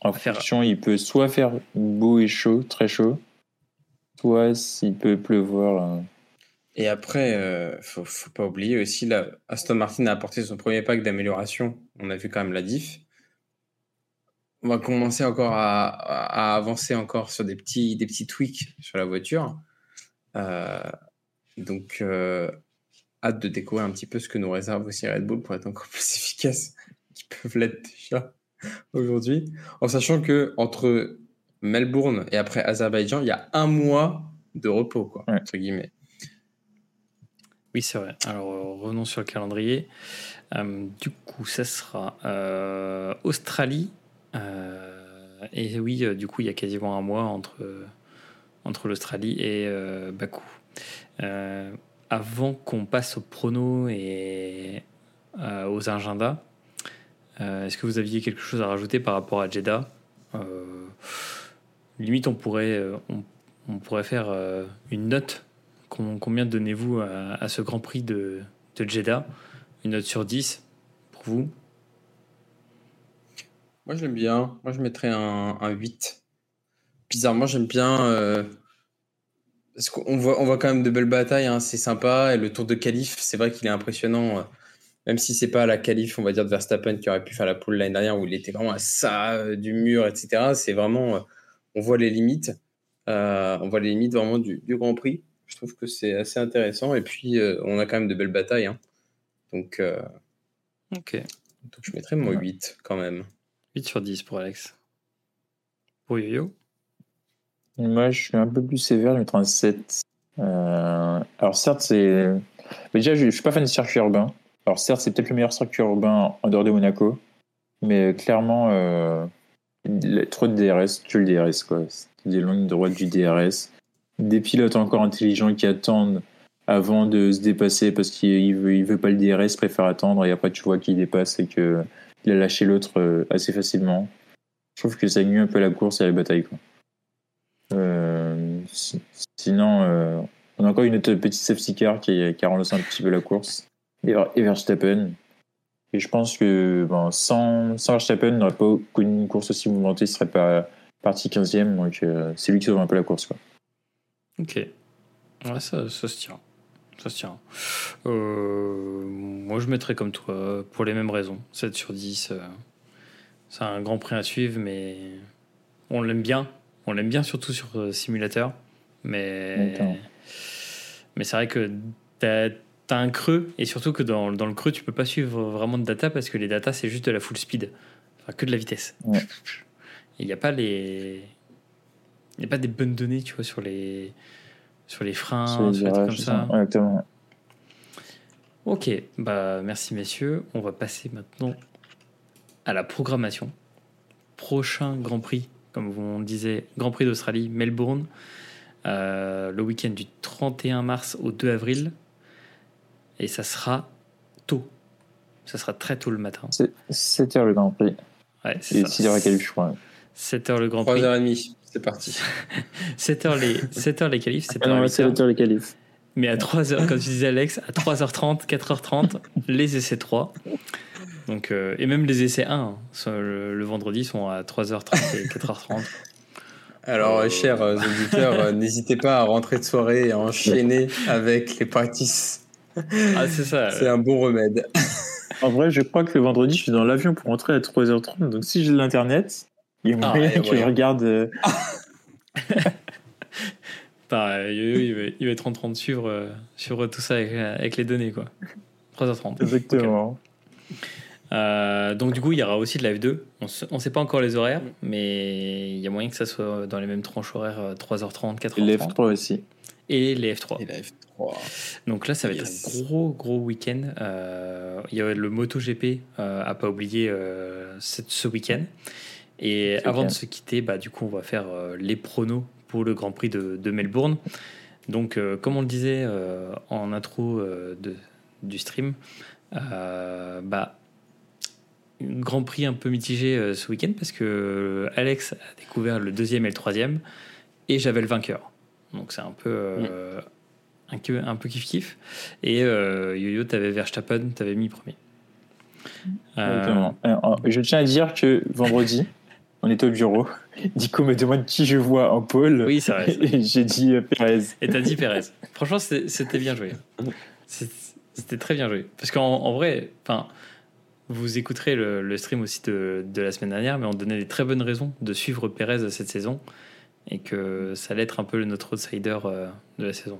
Speaker 2: En
Speaker 1: Faire-
Speaker 2: fonction, il peut soit faire beau et chaud, très chaud, soit s'il peut pleuvoir.
Speaker 3: Et après, euh, faut, faut pas oublier aussi, là, Aston Martin a apporté son premier pack d'amélioration. On a vu quand même la diff. On va commencer encore à, à- à avancer encore sur des petits, des petits tweaks sur la voiture. Euh, donc, euh, hâte de découvrir un petit peu ce que nous réserve aussi Red Bull pour être encore plus efficace qu'ils peuvent l'être déjà aujourd'hui. En sachant que entre Melbourne et après Azerbaïdjan, il y a un mois de repos, quoi,
Speaker 2: Ouais.
Speaker 3: entre guillemets.
Speaker 1: Oui, c'est vrai. Alors, euh, revenons sur le calendrier. Euh, du coup, ça sera euh, Australie. et oui, du coup, il y a quasiment un mois entre, entre l'Australie et Bakou. Avant qu'on passe au prono et aux agendas. Est-ce que vous aviez quelque chose à rajouter par rapport à Jeddah? Limite, on pourrait, on, pourrait faire une note. Com- combien donnez-vous à, ce Grand Prix de, de Jeddah? Une note sur 10 pour vous?
Speaker 3: Moi, je l'aime bien. Moi, je mettrais un, un 8. Bizarrement, j'aime bien. euh, on voit quand même de belles batailles, hein, c'est sympa. Et le tour de qualif, c'est vrai qu'il est impressionnant. euh, Même si c'est pas la qualif, on va dire, de Verstappen qui aurait pu faire la poule l'année dernière où il était vraiment à ça du mur, etc. C'est vraiment. euh, On voit les limites. On voit les limites vraiment du Grand Prix. Je trouve que c'est assez intéressant. Et puis, euh, on a quand même de belles batailles. hein. Donc, euh,
Speaker 1: Ok.
Speaker 3: donc, je mettrais mon
Speaker 2: Ouais.
Speaker 3: 8 quand même.
Speaker 1: 8 sur 10 pour Alex. Pour Yo-Yo
Speaker 2: Moi, je suis un peu plus sévère, je vais mettre un 7. Euh, alors, certes, c'est. mais Déjà, je, je suis pas fan du circuit urbain. Alors, certes, c'est peut-être le meilleur circuit urbain en dehors de Monaco. Mais clairement, euh, le- trop de DRS, tue le DRS, quoi. C'est Des longues droites du DRS. Des pilotes encore intelligents qui attendent avant de se dépasser parce qu'il il veut, veut pas le DRS, préfère attendre. Et après, tu vois qu'il dépasse et qu'il a lâché l'autre euh, assez facilement. Je trouve que ça nuit un peu la course et la bataille. Euh, si- sinon, euh, on a encore une autre petite safety car qui, qui a relancé un petit peu la course. Et, Ver- et Verstappen. Et je pense que bon, sans, Verstappen, on n'aurait pas connu une course aussi mouvementée, il serait pas parti 15ème. Donc c'est lui qui sauve un peu la course.
Speaker 1: Ok. Ouais, ça, ça se tient. Ça se tient. Euh, moi, je mettrais comme toi, pour les mêmes raisons. 7 sur 10. euh, c'est un grand prix à suivre, mais on l'aime bien. On l'aime bien surtout sur euh, simulateur. Mais, mais c'est vrai que t'as as un creux, et surtout que dans, dans le creux, tu peux pas suivre vraiment de data parce que les data, c'est juste de la full speed. Enfin, que de la vitesse.
Speaker 2: Ouais.
Speaker 1: Il n'y a pas les. Il n'y a pas des bonnes données, tu vois, sur les, sur les freins,
Speaker 2: Sur
Speaker 1: sur
Speaker 2: les
Speaker 1: trucs
Speaker 2: virages,
Speaker 1: comme ça.
Speaker 2: Ouais, exactement.
Speaker 1: Ok, bah merci messieurs. On va passer maintenant à la programmation. Prochain Grand Prix, comme on disait, Grand Prix d'Australie, Melbourne, euh, le week-end du 31 mars au 2 avril. Et ça sera tôt. Ça sera très tôt le matin.
Speaker 2: C'est 7 heures le Grand Prix.
Speaker 1: Ouais, c'est
Speaker 2: 6 heures à qualif, je crois.
Speaker 1: 7 heures le Grand Prix.
Speaker 3: 3h30, c'est parti.
Speaker 1: 7 heures les, 7 heures les qualifs, 7
Speaker 2: Ah
Speaker 1: les
Speaker 2: c'est 7 heures les qualifs.
Speaker 1: Mais à 3h, comme tu disais Alex, à 3h30, 4h30, les essais 3. Donc, euh, et même les essais 1, hein, le, le vendredi, sont à 3h30 et 4h30.
Speaker 3: Alors, euh, chers euh, auditeurs, n'hésitez pas à rentrer de soirée et à enchaîner avec les practices.
Speaker 1: Ah, c'est ça.
Speaker 3: C'est un bon remède.
Speaker 2: En vrai, je crois que le vendredi, je suis dans l'avion pour rentrer à 3h30. Donc si j'ai de l'internet, il y a
Speaker 3: Ah,
Speaker 2: moyen
Speaker 3: ouais,
Speaker 2: que je regarde. euh,
Speaker 1: Pareil, Yo-Yo, il, va, il va être en train de suivre, euh, suivre tout ça avec, avec les données, quoi. 3h30.
Speaker 2: Exactement.
Speaker 1: Euh, donc, du coup, il y aura aussi de la F2. On ne sait pas encore les horaires, mais il y a moyen que ça soit dans les mêmes tranches horaires, euh, 3h30,
Speaker 2: Et
Speaker 1: 4h30.
Speaker 2: l'F3 aussi.
Speaker 1: Et les F3.
Speaker 3: Et la F3.
Speaker 1: Donc là, ça va
Speaker 3: Yes.
Speaker 1: être un gros, gros week-end. Euh, il y a le MotoGP euh, à pas oublier euh, ce week-end. Et avant de se quitter, bah, du coup, on va faire euh, les pronos pour le Grand Prix de, de Melbourne. Donc, euh, comme on le disait euh, en intro de, du stream, bah, Grand Prix un peu mitigé ce week-end parce que Alex a découvert le deuxième et le troisième et j'avais le vainqueur. Donc c'est un peu un, peu- un peu kiff kiff. Et Yo-Yo, t'avais Verstappen, t'avais mis premier.
Speaker 2: Exactement. Euh, je tiens à dire que vendredi, on était au bureau. Nico me demande qui je vois en pôle.
Speaker 1: oui, c'est vrai.
Speaker 2: Et j'ai dit euh, Perez.
Speaker 1: Et t'as dit Perez. Franchement, c'était bien joué. C'était très bien joué. Parce qu'en en vrai, enfin, vous écouterez le, le stream aussi de, de la semaine dernière, mais on donnait des très bonnes raisons de suivre Perez cette saison et que ça allait être un peu notre outsider euh, de la saison.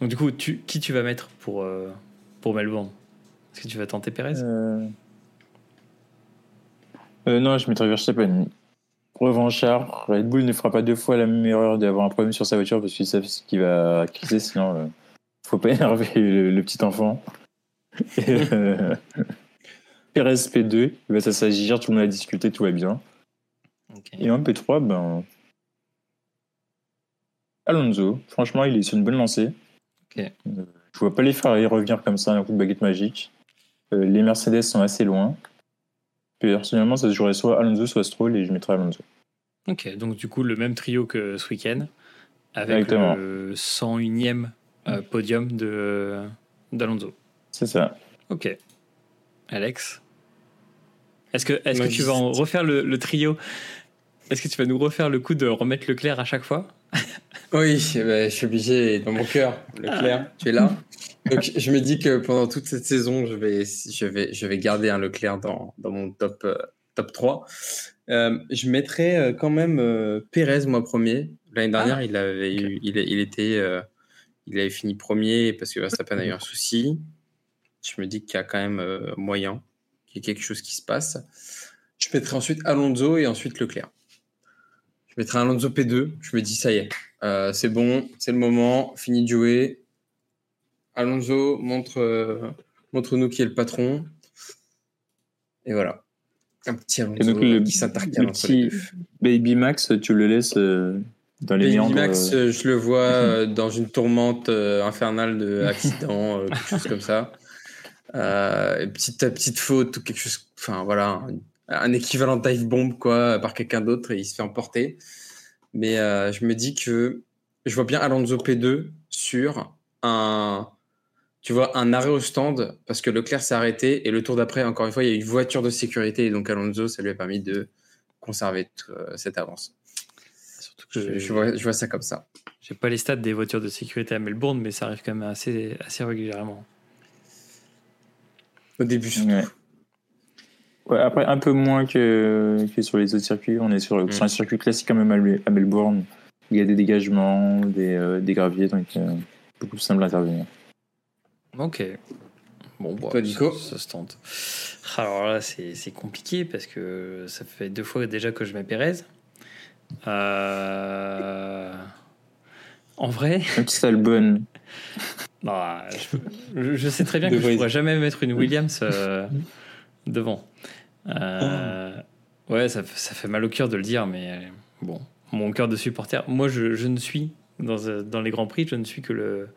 Speaker 1: Donc du coup, tu, qui tu vas mettre pour, euh, pour Melbourne? Est-ce que tu vas tenter Perez
Speaker 2: Euh... euh, non, je mettrais Verstappen. Revanchard, Red Bull ne fera pas deux fois la même erreur d'avoir un problème sur sa voiture parce qu'ils savent ce qui va criser, sinon euh, faut pas énerver le, le petit enfant. Et, euh, Perez P2, il va s'agir, tout le monde a discuté, tout va bien. Et en P3, ben. Alonso, franchement, il est sur une bonne lancée.
Speaker 1: Ok.
Speaker 2: Euh, Je vois pas les Ferrari revenir comme ça, un coup de baguette magique. Euh, les Mercedes sont assez loin. Personnellement, ça se jouerait soit Alonso, soit Stroll, et je mettrais Alonso.
Speaker 1: Ok, donc du coup, le même trio que ce week-end, avec
Speaker 2: Exactement.
Speaker 1: le 101e euh, podium de d'Alonso.
Speaker 2: C'est ça.
Speaker 1: Ok. Alex? Est-ce que, est-ce
Speaker 3: Moi,
Speaker 1: que tu vas en refaire le, le trio? Est-ce que tu vas nous refaire le coup de remettre Leclerc à chaque fois?
Speaker 3: Oui, eh ben, je suis obligé, dans mon cœur, Leclerc, tu es là. Donc, je me dis que pendant toute cette saison, je vais, je vais, je vais garder un Leclerc dans, dans mon top, euh, top 3. Euh, je mettrais euh, quand même euh, Pérez, moi, premier. L'année dernière, il, avait eu, il, il était, il avait fini premier parce que Verstappen a eu un souci. Je me dis qu'il y a quand même moyen, qu'il y ait quelque chose qui se passe. Je mettrai ensuite Alonso et ensuite Leclerc. Je mettrai Alonso P2. Je me dis, ça y est, c'est bon, c'est le moment, fini de jouer. Alonso, montre, euh, montre-nous qui est le patron. Et voilà. Un petit Alonso
Speaker 2: Et donc, le-
Speaker 3: qui s'intercale
Speaker 2: le
Speaker 3: entre les
Speaker 2: petit
Speaker 3: deux.
Speaker 2: Baby Max, tu le laisses euh, dans les
Speaker 3: Baby
Speaker 2: méandres.
Speaker 3: Max,
Speaker 2: euh,
Speaker 3: je le vois euh, dans une tourmente infernale de accident, quelque chose comme ça. Petite, petite faute ou quelque chose. Enfin, voilà. Un, un équivalent dive bomb, quoi, par quelqu'un d'autre et il se fait emporter. Mais je me dis que je vois bien Alonso P2 sur un. Tu vois, un arrêt au stand parce que Leclerc s'est arrêté et le tour d'après, encore une fois, il y a eu une voiture de sécurité et donc Alonso, ça lui a permis de conserver euh, cette avance.
Speaker 1: Surtout que
Speaker 3: Je, je vois, je vois ça comme ça.
Speaker 1: j'ai pas les stats des voitures de sécurité à Melbourne, mais ça arrive quand même assez, assez régulièrement.
Speaker 3: Au début, surtout.
Speaker 2: Ouais. Ouais, après, un peu moins que, que sur les autres circuits. On est sur,
Speaker 3: Mm.
Speaker 2: sur un circuit classique quand même à, Mel- à Melbourne. Il y a des dégagements, des, euh, des graviers, donc euh, beaucoup plus simple à intervenir.
Speaker 1: Ok. Bon, bah,
Speaker 3: Toi, Nico
Speaker 1: ça, ça se tente. Alors là, c'est compliqué parce que ça fait deux fois déjà que je mets Pérez. Euh, En vrai,
Speaker 2: Un petit Albon.
Speaker 1: bah, je, je- je sais très bien que
Speaker 3: De
Speaker 1: je
Speaker 3: vrai.
Speaker 1: pourrais jamais mettre une Williams euh, devant. Euh, Ouais, ça, ça fait mal au cœur de le dire, mais bon, mon cœur de supporter. Moi, je, je ne suis dans, dans les grands prix, je ne suis que le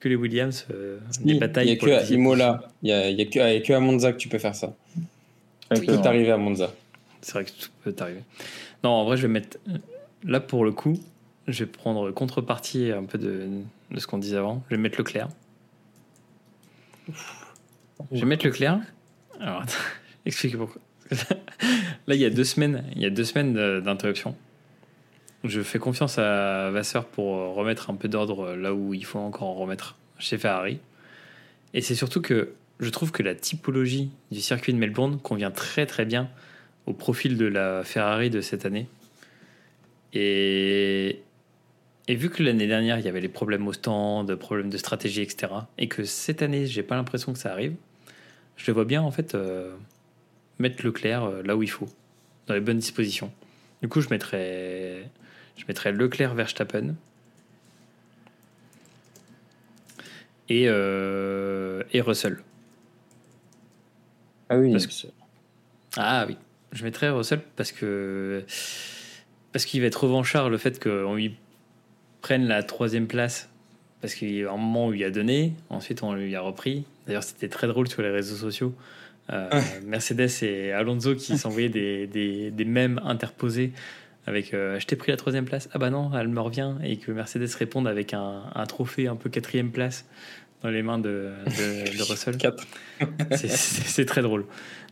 Speaker 1: que les Williams, euh, des
Speaker 3: Il
Speaker 1: batailles.
Speaker 3: n'y a que à Imola, il n'y a, il y a, que- il y a que à Monza que tu peux faire ça. Tout peut arriver à Monza.
Speaker 1: C'est vrai que tout peut arriver. Non, en vrai, je vais mettre. Là, pour le coup, je vais prendre contrepartie un peu de, de ce qu'on disait avant. Je vais mettre Leclerc. Je vais mettre Leclerc. Alors, attends, explique pourquoi. Là, il y a deux semaines, il y a deux semaines d'interruption. Je fais confiance à Vasseur pour remettre un peu d'ordre là où il faut encore en remettre chez Ferrari. Et c'est surtout que je trouve que la typologie du circuit de Melbourne convient très très bien au profil de la Ferrari de cette année. Et, vu que l'année dernière, il y avait les problèmes au stand, problèmes de stratégie, etc., et que cette année, j'ai pas l'impression que ça arrive, je le vois bien en fait euh, mettre Leclerc euh, là où il faut, dans les bonnes dispositions. Du coup, je mettrais, je mettrais Leclerc Verstappen. Et, euh, et Russell.
Speaker 2: Ah oui.
Speaker 1: Parce que- Ah oui, je mettrais Russell parce que parce qu'il va être revanchard le fait qu'on lui prenne la troisième place parce qu'il y a un moment où il a donné, ensuite on lui a repris. D'ailleurs, c'était très drôle sur les réseaux sociaux. Euh, Mercedes et Alonso qui s'envoyaient des, des, des mèmes interposés avec euh, je t'ai pris la troisième place, ah bah non, elle me revient, et que Mercedes réponde avec un, un trophée un peu quatrième place dans les mains de, de, de Russell. C'est- très drôle.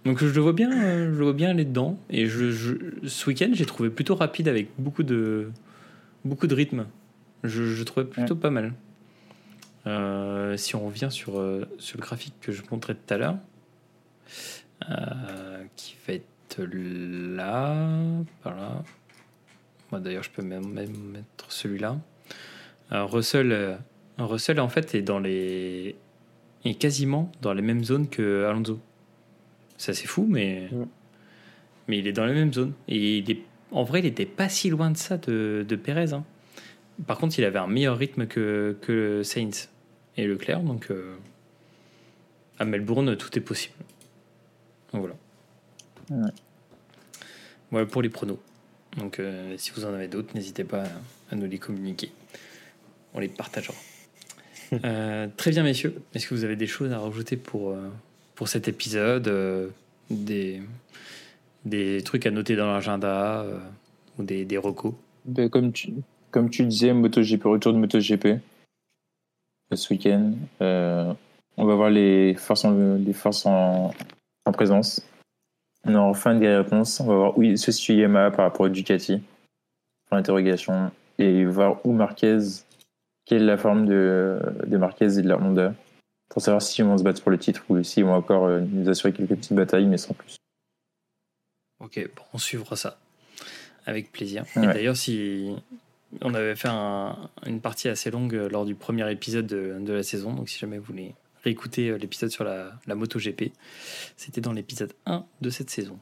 Speaker 1: Donc je le vois bien, euh, je le vois bien aller dedans. Et je, je- ce week-end, j'ai trouvé plutôt rapide avec beaucoup de, beaucoup de rythme. Je, je trouvais plutôt pas mal. Euh, si on revient sur, sur le graphique que je montrais tout à l'heure, euh, qui va être là, par là. Moi d'ailleurs, je peux même, même mettre celui-là. Euh, Russell, euh, Russell en fait est dans les est quasiment dans les mêmes zones que Alonso. C'est assez fou, mais,
Speaker 3: Ouais.
Speaker 1: mais il est dans les mêmes zones. Et il est, en vrai, il n'était pas si loin de ça de, de Perez. hein. Par contre, il avait un meilleur rythme que, que Sainz et Leclerc. Donc, euh, à Melbourne, tout est possible. Donc, voilà.
Speaker 2: Ouais.
Speaker 1: Voilà pour les pronos. Donc, euh, si vous en avez d'autres, n'hésitez pas à, nous les communiquer. On les partagera. Euh, très bien, messieurs. Est-ce que vous avez des choses à rajouter pour, euh, pour cet épisode des, des trucs à noter dans l'agenda ou des, des recos?
Speaker 2: Ben, comme, tu, comme tu disais, MotoGP, retour de MotoGP ce week-end. on va voir les forces en, les forces en, en présence. On a enfin des réponses. On va voir où se situe Yamaha par rapport à Ducati. Pour l'interrogation. Et voir où Marquez, quelle est la forme de, de Marquez et de la Honda. Pour savoir si vont se battre pour le titre ou s'ils vont encore euh, nous assurer quelques petites batailles, mais sans plus.
Speaker 1: Ok, bon, on suivra ça. Avec plaisir. Et d'ailleurs, si on avait fait une partie assez longue lors du premier épisode de, de la saison, donc si jamais vous voulez réécouter euh, l'épisode sur la, la MotoGP. C'était dans l'épisode 1 de cette saison.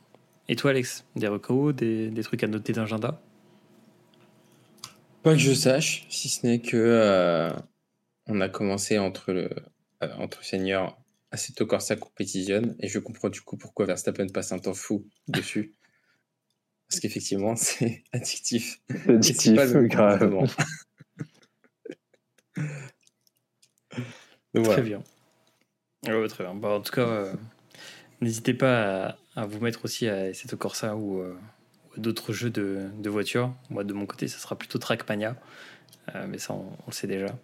Speaker 1: Et toi, Alex, des recos, des, des trucs à noter d'agenda
Speaker 3: Pas que je sache, si ce n'est que euh, on a commencé entre le euh, entre seniors Assetto Corsa Competition et je comprends du coup pourquoi Verstappen passe un temps fou dessus. Parce qu'effectivement, c'est addictif.
Speaker 2: Addictif, grave.
Speaker 1: Très bien. Très bien. Bah, en tout cas, euh, n'hésitez pas à, vous mettre aussi à cette Corsa ou, euh, d'autres jeux de, de voitures. Moi, de mon côté, ça sera plutôt Trackmania. Euh, mais ça, on, le sait déjà.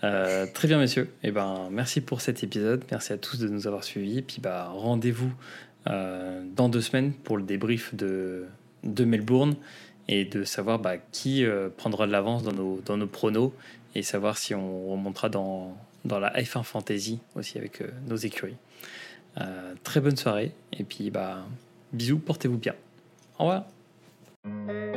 Speaker 1: très bien, messieurs. Eh ben, merci pour cet épisode. Merci à tous de nous avoir suivis. Et puis, bah, rendez-vous dans deux semaines pour le débrief de, de Melbourne et de savoir bah, qui prendra de l'avance dans nos, dans nos pronos et savoir si on remontera dans, dans la F1 Fantasy aussi avec euh, nos écuries. Euh, très bonne soirée et puis bah bisous, portez-vous bien. Au revoir.